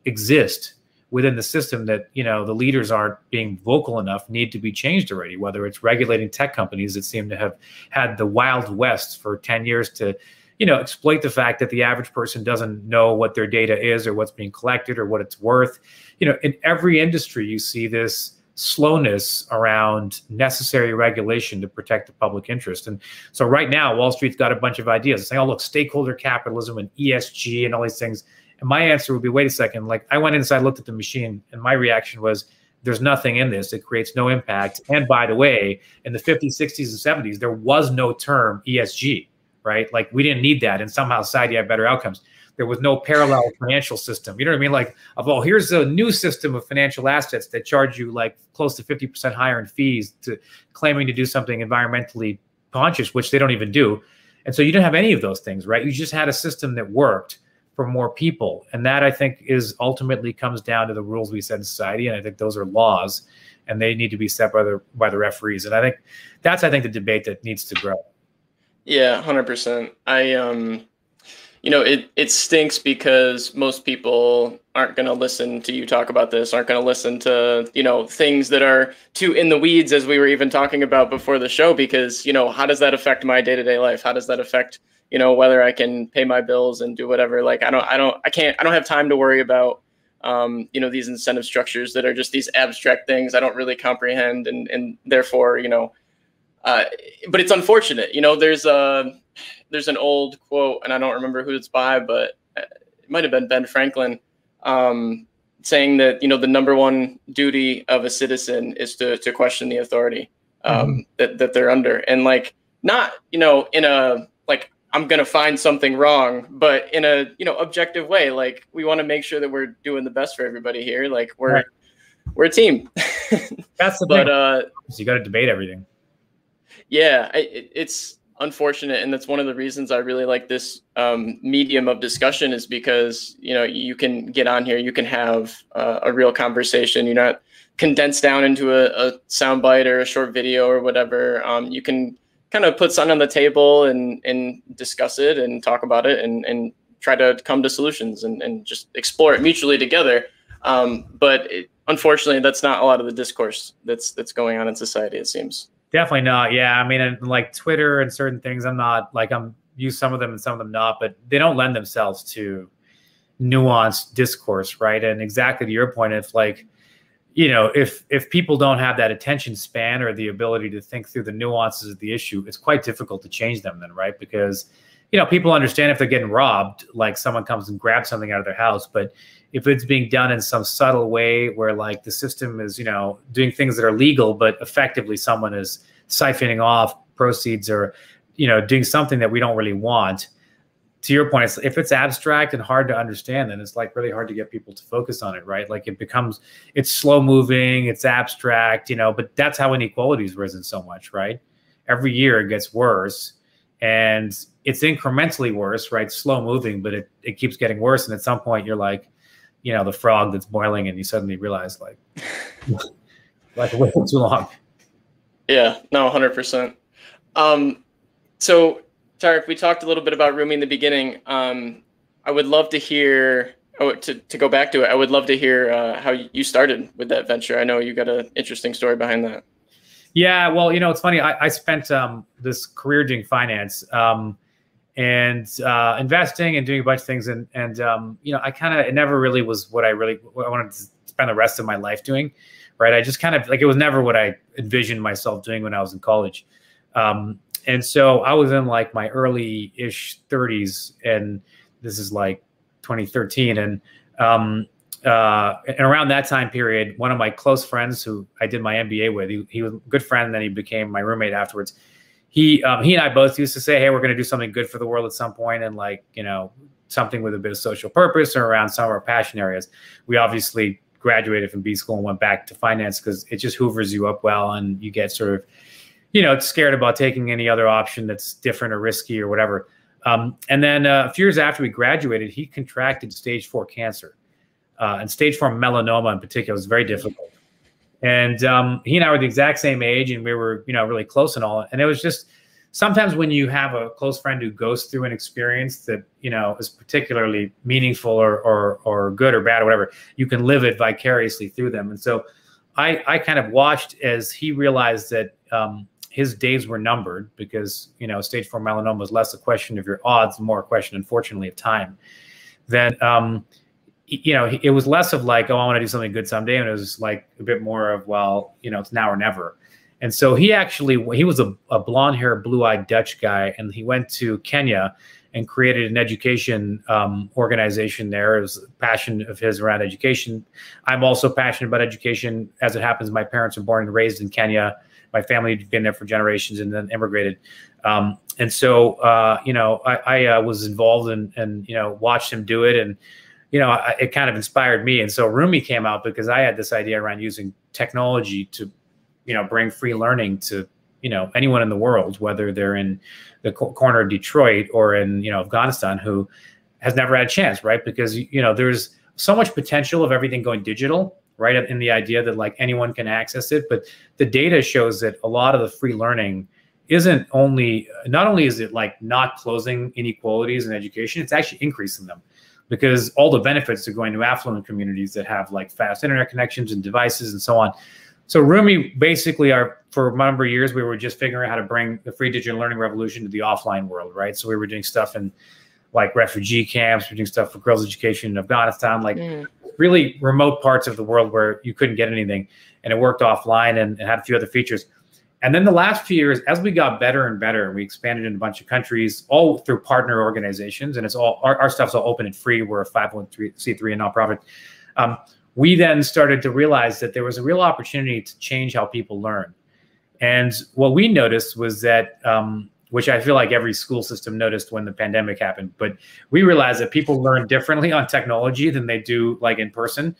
exist within the system that you know the leaders aren't being vocal enough need to be changed already whether it's regulating tech companies that seem to have had the wild west for 10 years to you know exploit the fact that the average person doesn't know what their data is or what's being collected or what it's worth. You know in every industry you see this slowness around necessary regulation to protect the public interest. And so right now wall street's got a bunch of ideas. Saying oh look stakeholder capitalism and esg and all these things and my answer would be, wait a second. Like I went inside, looked at the machine, and my reaction was, there's nothing in this. It creates no impact. And by the way, in the 50s, 60s, and 70s, there was no term ESG, right? Like we didn't need that. And somehow society had better outcomes. There was no parallel financial system. You know what I mean? Like, of oh, here's a new system of financial assets that charge you like close to 50% higher in fees to claiming to do something environmentally conscious, which they don't even do. And so you didn't have any of those things, right? You just had a system that worked for more people. And that I think is ultimately comes down to the rules we set in society. And I think those are laws and they need to be set by the by the referees. And I think that's I think the debate that needs to grow. Yeah, hundred percent. I um you know, it it stinks because most people aren't going to listen to you talk about this, aren't going to listen to, you know, things that are too in the weeds as we were even talking about before the show because, you know, how does that affect my day-to-day life? How does that affect you know whether i can pay my bills and do whatever like i don't i don't i can't i don't have time to worry about um, you know these incentive structures that are just these abstract things i don't really comprehend and and therefore you know uh, but it's unfortunate you know there's a there's an old quote and i don't remember who it's by but it might have been ben franklin um, saying that you know the number one duty of a citizen is to to question the authority um, mm-hmm. that, that they're under and like not you know in a like I'm gonna find something wrong, but in a you know objective way. Like we want to make sure that we're doing the best for everybody here. Like we're right. we're a team. That's the but, uh, so you got to debate everything. Yeah, it, it's unfortunate, and that's one of the reasons I really like this um, medium of discussion is because you know you can get on here, you can have uh, a real conversation. You're not condensed down into a, a soundbite or a short video or whatever. Um, you can kind of put something on the table and and discuss it and talk about it and and try to come to solutions and, and just explore it mutually together. Um, but it, unfortunately, that's not a lot of the discourse that's that's going on in society. It seems definitely not. Yeah, I mean, and like Twitter and certain things, I'm not like I'm use some of them and some of them not, but they don't lend themselves to nuanced discourse, right? And exactly to your point, if like you know if if people don't have that attention span or the ability to think through the nuances of the issue it's quite difficult to change them then right because you know people understand if they're getting robbed like someone comes and grabs something out of their house but if it's being done in some subtle way where like the system is you know doing things that are legal but effectively someone is siphoning off proceeds or you know doing something that we don't really want to your point, if it's abstract and hard to understand, then it's like really hard to get people to focus on it, right? Like it becomes, it's slow moving, it's abstract, you know, but that's how inequality's risen so much, right? Every year it gets worse and it's incrementally worse, right? Slow moving, but it, it keeps getting worse. And at some point you're like, you know, the frog that's boiling and you suddenly realize like, like way too long. Yeah, no, 100%. Um, so Tariq, we talked a little bit about Rumi in the beginning. Um, I would love to hear, oh, to, to go back to it, I would love to hear uh, how you started with that venture. I know you got an interesting story behind that. Yeah, well, you know, it's funny. I, I spent um, this career doing finance um, and uh, investing and doing a bunch of things. And, and um, you know, I kind of, it never really was what I really what I wanted to spend the rest of my life doing. Right. I just kind of like, it was never what I envisioned myself doing when I was in college. Um, and so I was in like my early ish 30s, and this is like 2013. And um, uh, and around that time period, one of my close friends who I did my MBA with, he, he was a good friend, and then he became my roommate afterwards. He um, he and I both used to say, "Hey, we're going to do something good for the world at some point," and like you know something with a bit of social purpose or around some of our passion areas. We obviously graduated from B school and went back to finance because it just hoovers you up well, and you get sort of you know, scared about taking any other option that's different or risky or whatever. Um, and then uh, a few years after we graduated, he contracted stage four cancer. Uh, and stage four melanoma in particular was very difficult. And um, he and I were the exact same age, and we were, you know, really close and all. And it was just sometimes when you have a close friend who goes through an experience that you know is particularly meaningful or or, or good or bad or whatever, you can live it vicariously through them. And so I I kind of watched as he realized that um, his days were numbered because you know stage four melanoma is less a question of your odds, more a question, unfortunately, of time. That um, you know it was less of like, oh, I want to do something good someday, and it was like a bit more of, well, you know, it's now or never. And so he actually he was a, a blonde hair, blue eyed Dutch guy, and he went to Kenya and created an education um, organization there. It was a passion of his around education. I'm also passionate about education. As it happens, my parents were born and raised in Kenya my family had been there for generations and then immigrated. Um, and so, uh, you know, I, I uh, was involved and, and, you know, watched him do it. And, you know, it kind of inspired me. And so Rumi came out because I had this idea around using technology to, you know, bring free learning to, you know, anyone in the world, whether they're in the co- corner of Detroit or in, you know, Afghanistan who has never had a chance, right? Because, you know, there's so much potential of everything going digital right? In the idea that like anyone can access it, but the data shows that a lot of the free learning isn't only not only is it like not closing inequalities in education, it's actually increasing them because all the benefits are going to affluent communities that have like fast internet connections and devices and so on. So Rumi basically are for a number of years we were just figuring out how to bring the free digital learning revolution to the offline world, right? So we were doing stuff in like refugee camps, we are doing stuff for girls' education in Afghanistan, like mm really remote parts of the world where you couldn't get anything, and it worked offline and, and had a few other features. And then the last few years, as we got better and better, and we expanded in a bunch of countries, all through partner organizations, and it's all our, our stuff's all open and free. We're a 501c3 and nonprofit. Um, we then started to realize that there was a real opportunity to change how people learn. And what we noticed was that um, which I feel like every school system noticed when the pandemic happened. But we realized that people learn differently on technology than they do like in person.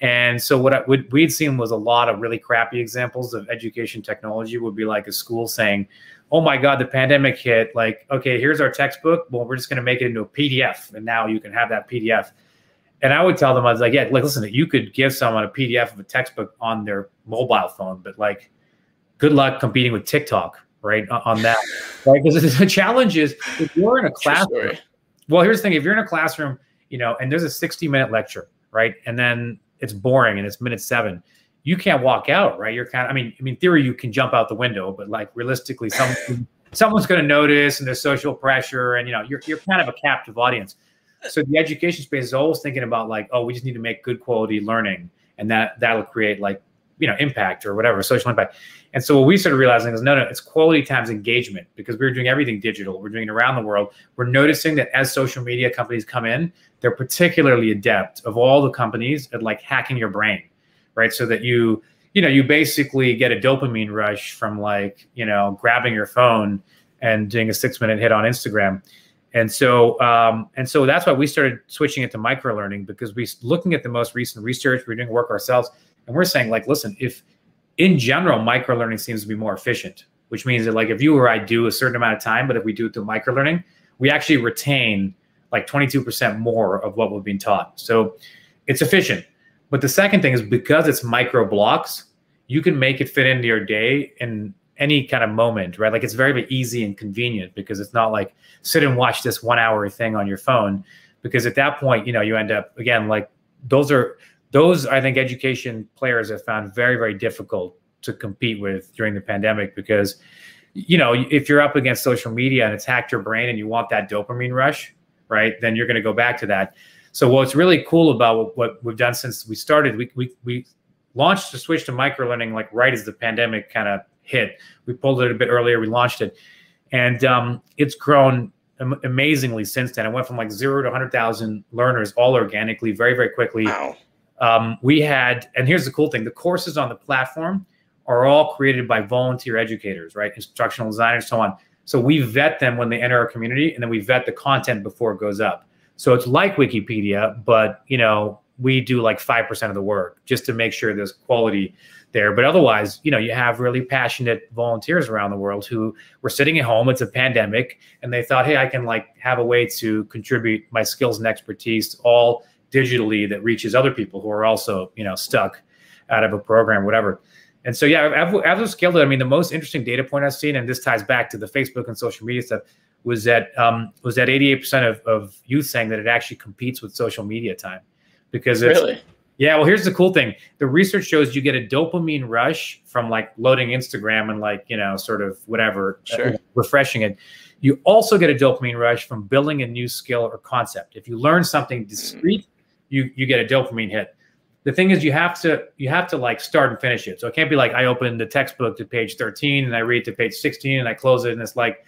And so what, I, we'd seen was a lot of really crappy examples of education technology would be like a school saying, "Oh my God, the pandemic hit! Like, okay, here's our textbook. Well, we're just going to make it into a PDF, and now you can have that PDF." And I would tell them, I was like, "Yeah, like, listen, you could give someone a PDF of a textbook on their mobile phone, but like, good luck competing with TikTok, right? On that, right? Because the challenge is if you're in a classroom, well, here's the thing: if you're in a classroom, you know, and there's a 60 minute lecture, right, and then it's boring and it's minute seven, you can't walk out, right? You're kind of, I mean, I mean, theory you can jump out the window, but like realistically, someone someone's going to notice, and there's social pressure, and you know, you're you're kind of a captive audience. So the education space is always thinking about like, oh, we just need to make good quality learning, and that that'll create like you know impact or whatever social impact. And so what we started realizing is no, no, it's quality times engagement because we we're doing everything digital. We're doing it around the world. We're noticing that as social media companies come in, they're particularly adept of all the companies at like hacking your brain, right? So that you, you know, you basically get a dopamine rush from like, you know, grabbing your phone and doing a six minute hit on Instagram. And so, um, and so that's why we started switching it to micro learning because we looking at the most recent research, we're doing work ourselves, and we're saying like, listen, if in general, micro learning seems to be more efficient, which means that like if you or I do a certain amount of time, but if we do it through micro learning, we actually retain like 22% more of what we've been taught. So it's efficient. But the second thing is because it's micro blocks, you can make it fit into your day in any kind of moment, right? Like it's very, very easy and convenient because it's not like sit and watch this one hour thing on your phone. Because at that point, you know, you end up again, like those are those I think education players have found very, very difficult to compete with during the pandemic because you know, if you're up against social media and it's hacked your brain and you want that dopamine rush, right? Then you're going to go back to that. So what's really cool about what we've done since we started, we we, we launched the switch to micro learning like right as the pandemic kind of hit. We pulled it a bit earlier. We launched it, and um, it's grown am- amazingly since then. It went from like zero to hundred thousand learners all organically, very very quickly. Wow. Um, we had, and here's the cool thing: the courses on the platform are all created by volunteer educators, right? Instructional designers, so on. So we vet them when they enter our community, and then we vet the content before it goes up. So it's like Wikipedia, but you know we do like five percent of the work just to make sure there's quality there. But otherwise, you know, you have really passionate volunteers around the world who were sitting at home. It's a pandemic, and they thought, hey, I can like have a way to contribute my skills and expertise all digitally that reaches other people who are also you know stuck out of a program, whatever. And so, yeah, as, we scaled it, I mean, the most interesting data point I've seen, and this ties back to the Facebook and social media stuff, was that um, was that 88% of, of youth saying that it actually competes with social media time because it's Really? yeah. Well, here's the cool thing: the research shows you get a dopamine rush from like loading Instagram and like you know sort of whatever uh, refreshing it. You also get a dopamine rush from building a new skill or concept. If you learn something discrete, you you get a dopamine hit the thing is you have to you have to like start and finish it. So it can't be like i open the textbook to page 13 and i read to page 16 and i close it and it's like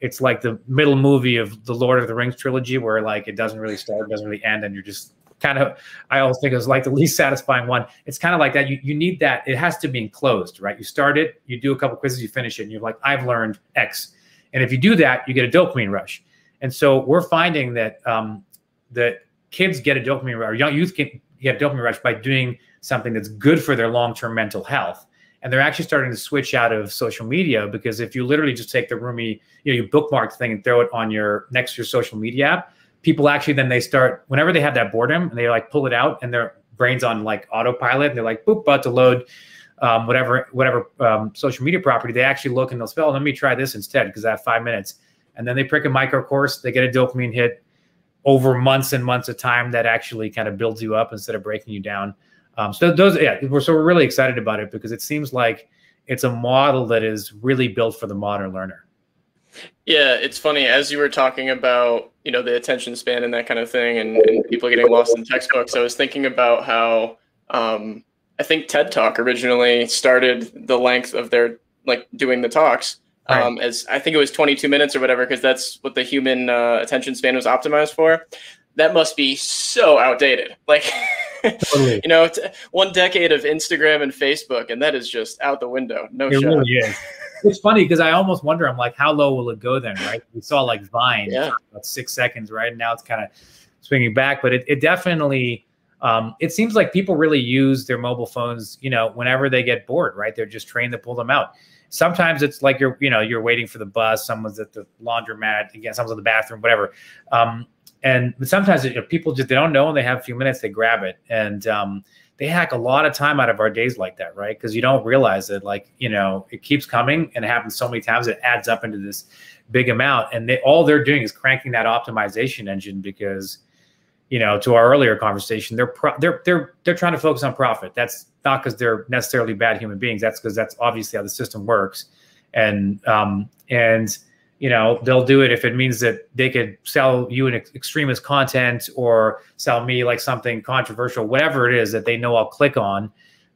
it's like the middle movie of the lord of the rings trilogy where like it doesn't really start doesn't really end and you're just kind of i always think it was like the least satisfying one. It's kind of like that. You, you need that. It has to be enclosed right? You start it you do a couple quizzes you finish it and you're like i've learned x. And if you do that you get a dopamine rush. And so we're finding that um, that kids get a dopamine rush or young youth get a dopamine rush by doing something that's good for their long-term mental health. And they're actually starting to switch out of social media because if you literally just take the Rumi you know you bookmark thing and throw it on your next your social media app people actually then they start whenever they have that boredom and they like pull it out and their brains on like autopilot and they're like boop about to load um, whatever whatever um, social media property they actually look and they'll spell let me try this instead because i have five minutes. And then they pick a micro course they get a dopamine hit over months and months of time that actually kind of builds you up instead of breaking you down um, so those yeah we're, so we're really excited about it because it seems like it's a model that is really built for the modern learner Yeah, it's funny as you were talking about you know the attention span and that kind of thing, and, and people getting lost in textbooks. I was thinking about how um, I think TED Talk originally started the length of their like doing the talks um, as I think it was 22 minutes or whatever, because that's what the human uh, attention span was optimized for. That must be so outdated. Like, Totally. you know, t- one decade of Instagram and Facebook, and that is just out the window. No it shot. really is it's funny because i almost wonder i'm like how low will it go then right we saw like vine Yeah. about six seconds right and now it's kind of swinging back but it, it definitely um, it seems like people really use their mobile phones you know whenever they get bored right they're just trained to pull them out sometimes it's like you're you know you're waiting for the bus someone's at the laundromat again someone's in the bathroom whatever um, and sometimes you know, people just they don't know and they have a few minutes they grab it and um, they hack a lot of time out of our days like that, right? Because you don't realize it. Like you know, it keeps coming and it happens so many times. It adds up into this big amount, and they all they're doing is cranking that optimization engine because you know, to our earlier conversation, they're pro- they're they're they're trying to focus on profit. That's not because they're necessarily bad human beings. That's because that's obviously how the system works, and um, and you know they'll do it if it means that they could sell you an ex- extremist content or sell me like something controversial, whatever it is that they know I'll click on.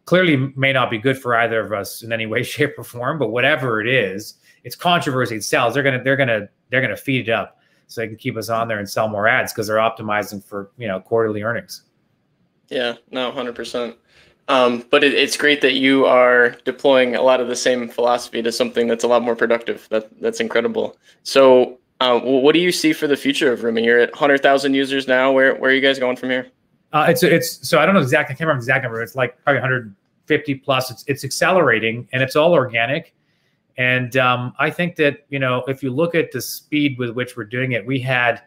Clearly, may not be good for either of us in any way, shape, or form. But whatever it is, it's controversy. It sells. They're gonna they're gonna they're gonna feed it up so they can keep us on there and sell more ads because they're optimizing for you know quarterly earnings. Yeah, no, hundred percent. Um, but it, it's great that you are deploying a lot of the same philosophy to something that's a lot more productive. That that's incredible. So, uh, what do you see for the future of Rumi? You're at hundred thousand users now. Where where are you guys going from here? Uh, it's it's so I don't know exact. I can't remember the exact number. It's like probably 150 plus. It's it's accelerating and it's all organic. And um, I think that you know if you look at the speed with which we're doing it, we had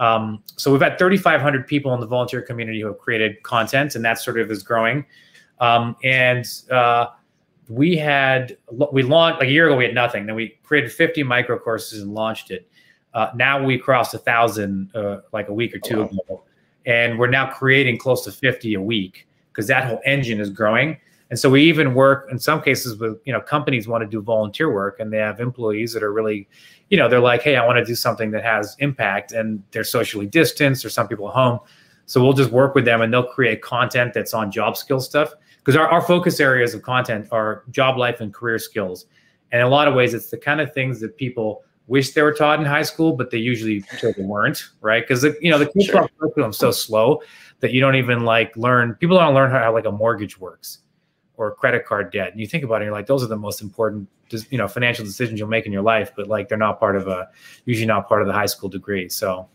um, so we've had 3,500 people in the volunteer community who have created content, and that sort of is growing. Um, and uh, we had we launched like a year ago. We had nothing. Then we created 50 micro courses and launched it. Uh, now we crossed a thousand uh, like a week or two wow. ago, and we're now creating close to 50 a week because that whole engine is growing. And so we even work in some cases with you know companies want to do volunteer work and they have employees that are really, you know, they're like, hey, I want to do something that has impact, and they're socially distanced or some people at home. So we'll just work with them and they'll create content that's on job skill stuff because our, our focus areas of content are job life and career skills and in a lot of ways it's the kind of things that people wish they were taught in high school but they usually weren't right because you know the sure. curriculum so slow that you don't even like learn people don't learn how like a mortgage works or credit card debt and you think about it you're like those are the most important you know financial decisions you'll make in your life but like they're not part of a usually not part of the high school degree so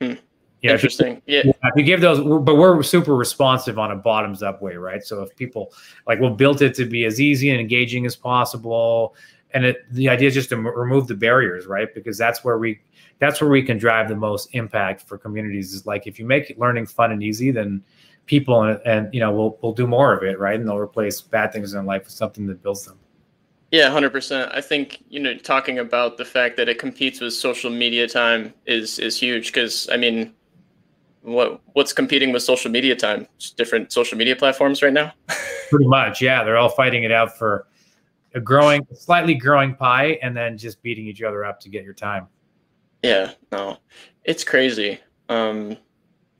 hmm. Yeah, interesting. Yeah. yeah. If you give those, but we're super responsive on a bottoms up way, right? So if people like, we'll build it to be as easy and engaging as possible, and it, the idea is just to m- remove the barriers, right? Because that's where we that's where we can drive the most impact for communities. Is like if you make learning fun and easy, then people and, and you know we'll we'll do more of it, right? And they'll replace bad things in life with something that builds them. Yeah, hundred percent. I think you know talking about the fact that it competes with social media time is is huge because I mean what what's competing with social media time? Just different social media platforms right now. Pretty much, yeah. They're all fighting it out for a growing, slightly growing pie, and then just beating each other up to get your time. Yeah, no, it's crazy. Um,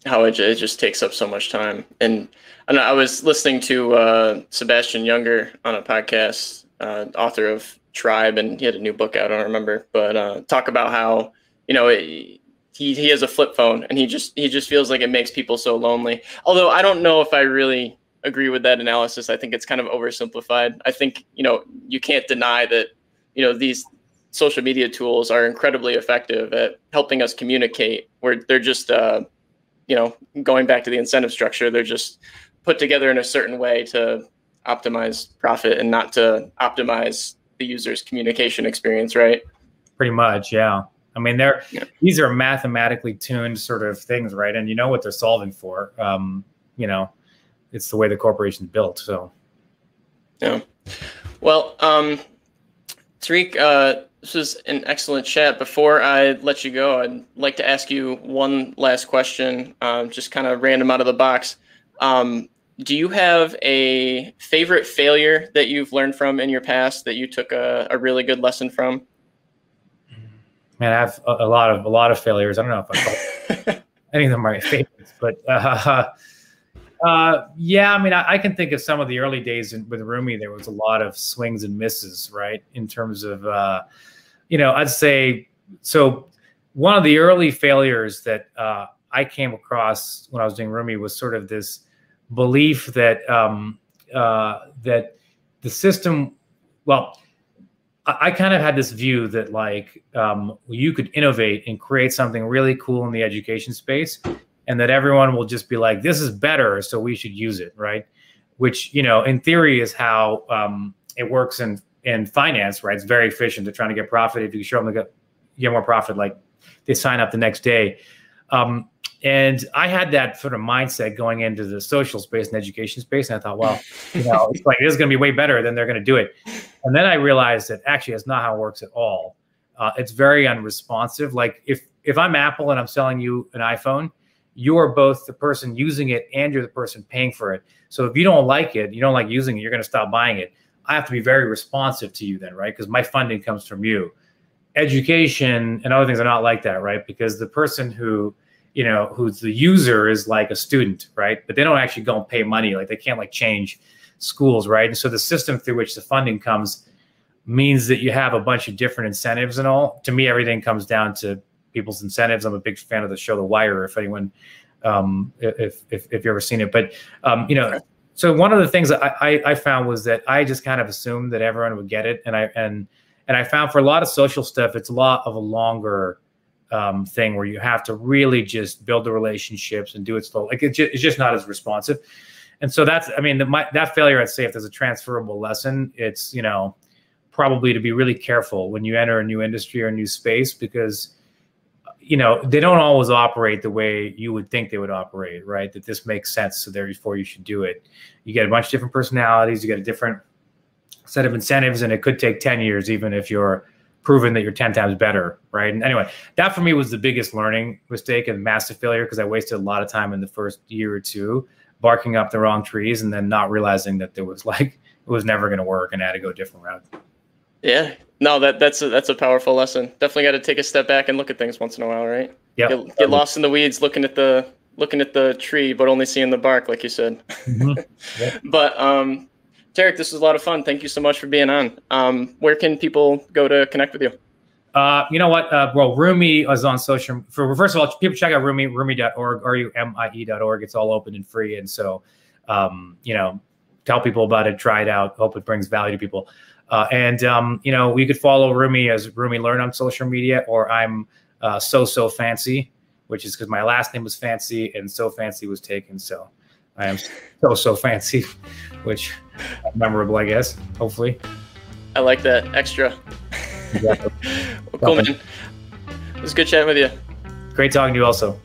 how it, it just takes up so much time. And, and I was listening to uh, Sebastian Junger on a podcast, uh, author of Tribe, and he had a new book out. I don't remember, but uh, talk about how you know it, he he has a flip phone and he just he just feels like it makes people so lonely. Although I don't know if I really agree with that analysis. I think it's kind of oversimplified. I think, you know, you can't deny that, you know, these social media tools are incredibly effective at helping us communicate where they're just uh, you know, going back to the incentive structure, they're just put together in a certain way to optimize profit and not to optimize the user's communication experience, right? Pretty much, yeah. I mean, they're yeah. these are mathematically tuned sort of things, right? And you know what they're solving for. Um, you know, it's the way the corporation's built. So, yeah. Well, um, Tariq, uh, this was an excellent chat. Before I let you go, I'd like to ask you one last question, uh, just kind of random out of the box. Um, do you have a favorite failure that you've learned from in your past that you took a, a really good lesson from? man, I have a, a, lot of a lot of failures. I don't know if I any of them are my favorites, but uh, uh, yeah, I mean, I, I, can think of some of the early days in, with Rumi. There was a lot of swings and misses, right? In terms of, uh, you know, I'd say so. One of the early failures that uh, I came across when I was doing Rumi was sort of this belief that um, uh, that the system, well, I kind of had this view that like um, you could innovate and create something really cool in the education space, and that everyone will just be like, "This is better, so we should use it," right? Which you know, in theory, is how um, it works in in finance, right? It's very efficient. They're trying to get profit. If you show them to get, get more profit, like they sign up the next day. Um, and I had that sort of mindset going into the social space and education space. And I thought, well, you know, it's like this is going to be way better than they're going to do it. And then I realized that actually that's not how it works at all. Uh, it's very unresponsive. Like if if I'm Apple and I'm selling you an iPhone, you are both the person using it and you're the person paying for it. So if you don't like it, you don't like using it, you're going to stop buying it. I have to be very responsive to you then, right? Because my funding comes from you. Education and other things are not like that, right? Because the person who you know, who's the user is like a student, right? But they don't actually go and pay money. Like they can't like change schools, right? And so the system through which the funding comes means that you have a bunch of different incentives and all. To me, everything comes down to people's incentives. I'm a big fan of the show The Wire. If anyone, um, if if if you ever seen it, but um, you know, so one of the things I, I I found was that I just kind of assumed that everyone would get it, and I and and I found for a lot of social stuff, it's a lot of a longer um, thing where you have to really just build the relationships and do it slow. Like it just, it's just not as responsive. And so that's, I mean, the, my, that failure, I'd say if there's a transferable lesson, it's, you know, probably to be really careful when you enter a new industry or a new space because, you know, they don't always operate the way you would think they would operate, right? That this makes sense. So therefore you should do it. You get a bunch of different personalities, you get a different set of incentives, and it could take 10 years, even if you're proven that you're 10 times better, right? And anyway, that for me was the biggest learning mistake and massive failure because I wasted a lot of time in the first year or two barking up the wrong trees and then not realizing that there was like it was never going to work and I had to go a different route. Yeah. No, that that's a, that's a powerful lesson. Definitely got to take a step back and look at things once in a while, right? Yeah. Get, get, lost in the weeds looking at the looking at the tree but only seeing the bark like you said. Mm-hmm. Yeah. but um Tariq, this was a lot of fun. Thank you so much for being on. Um, where can people go to connect with you? Uh, you know what? Uh, well, Rumie is on social. For first of all, people check out Rumie, Rumie.org, R-U-M-I-E.org. It's all open and free, and so um, you know, tell people about it, try it out. Hope it brings value to people. Uh, and um, you know, we could follow Rumie as Rumie Learn on social media, or I'm uh, so so fancy, which is because my last name was Fancy, and so fancy was taken. So I am so so fancy, which memorable, I guess. Hopefully. I like that extra. Exactly. well, cool, man. It was good chatting with you. Great talking to you, also.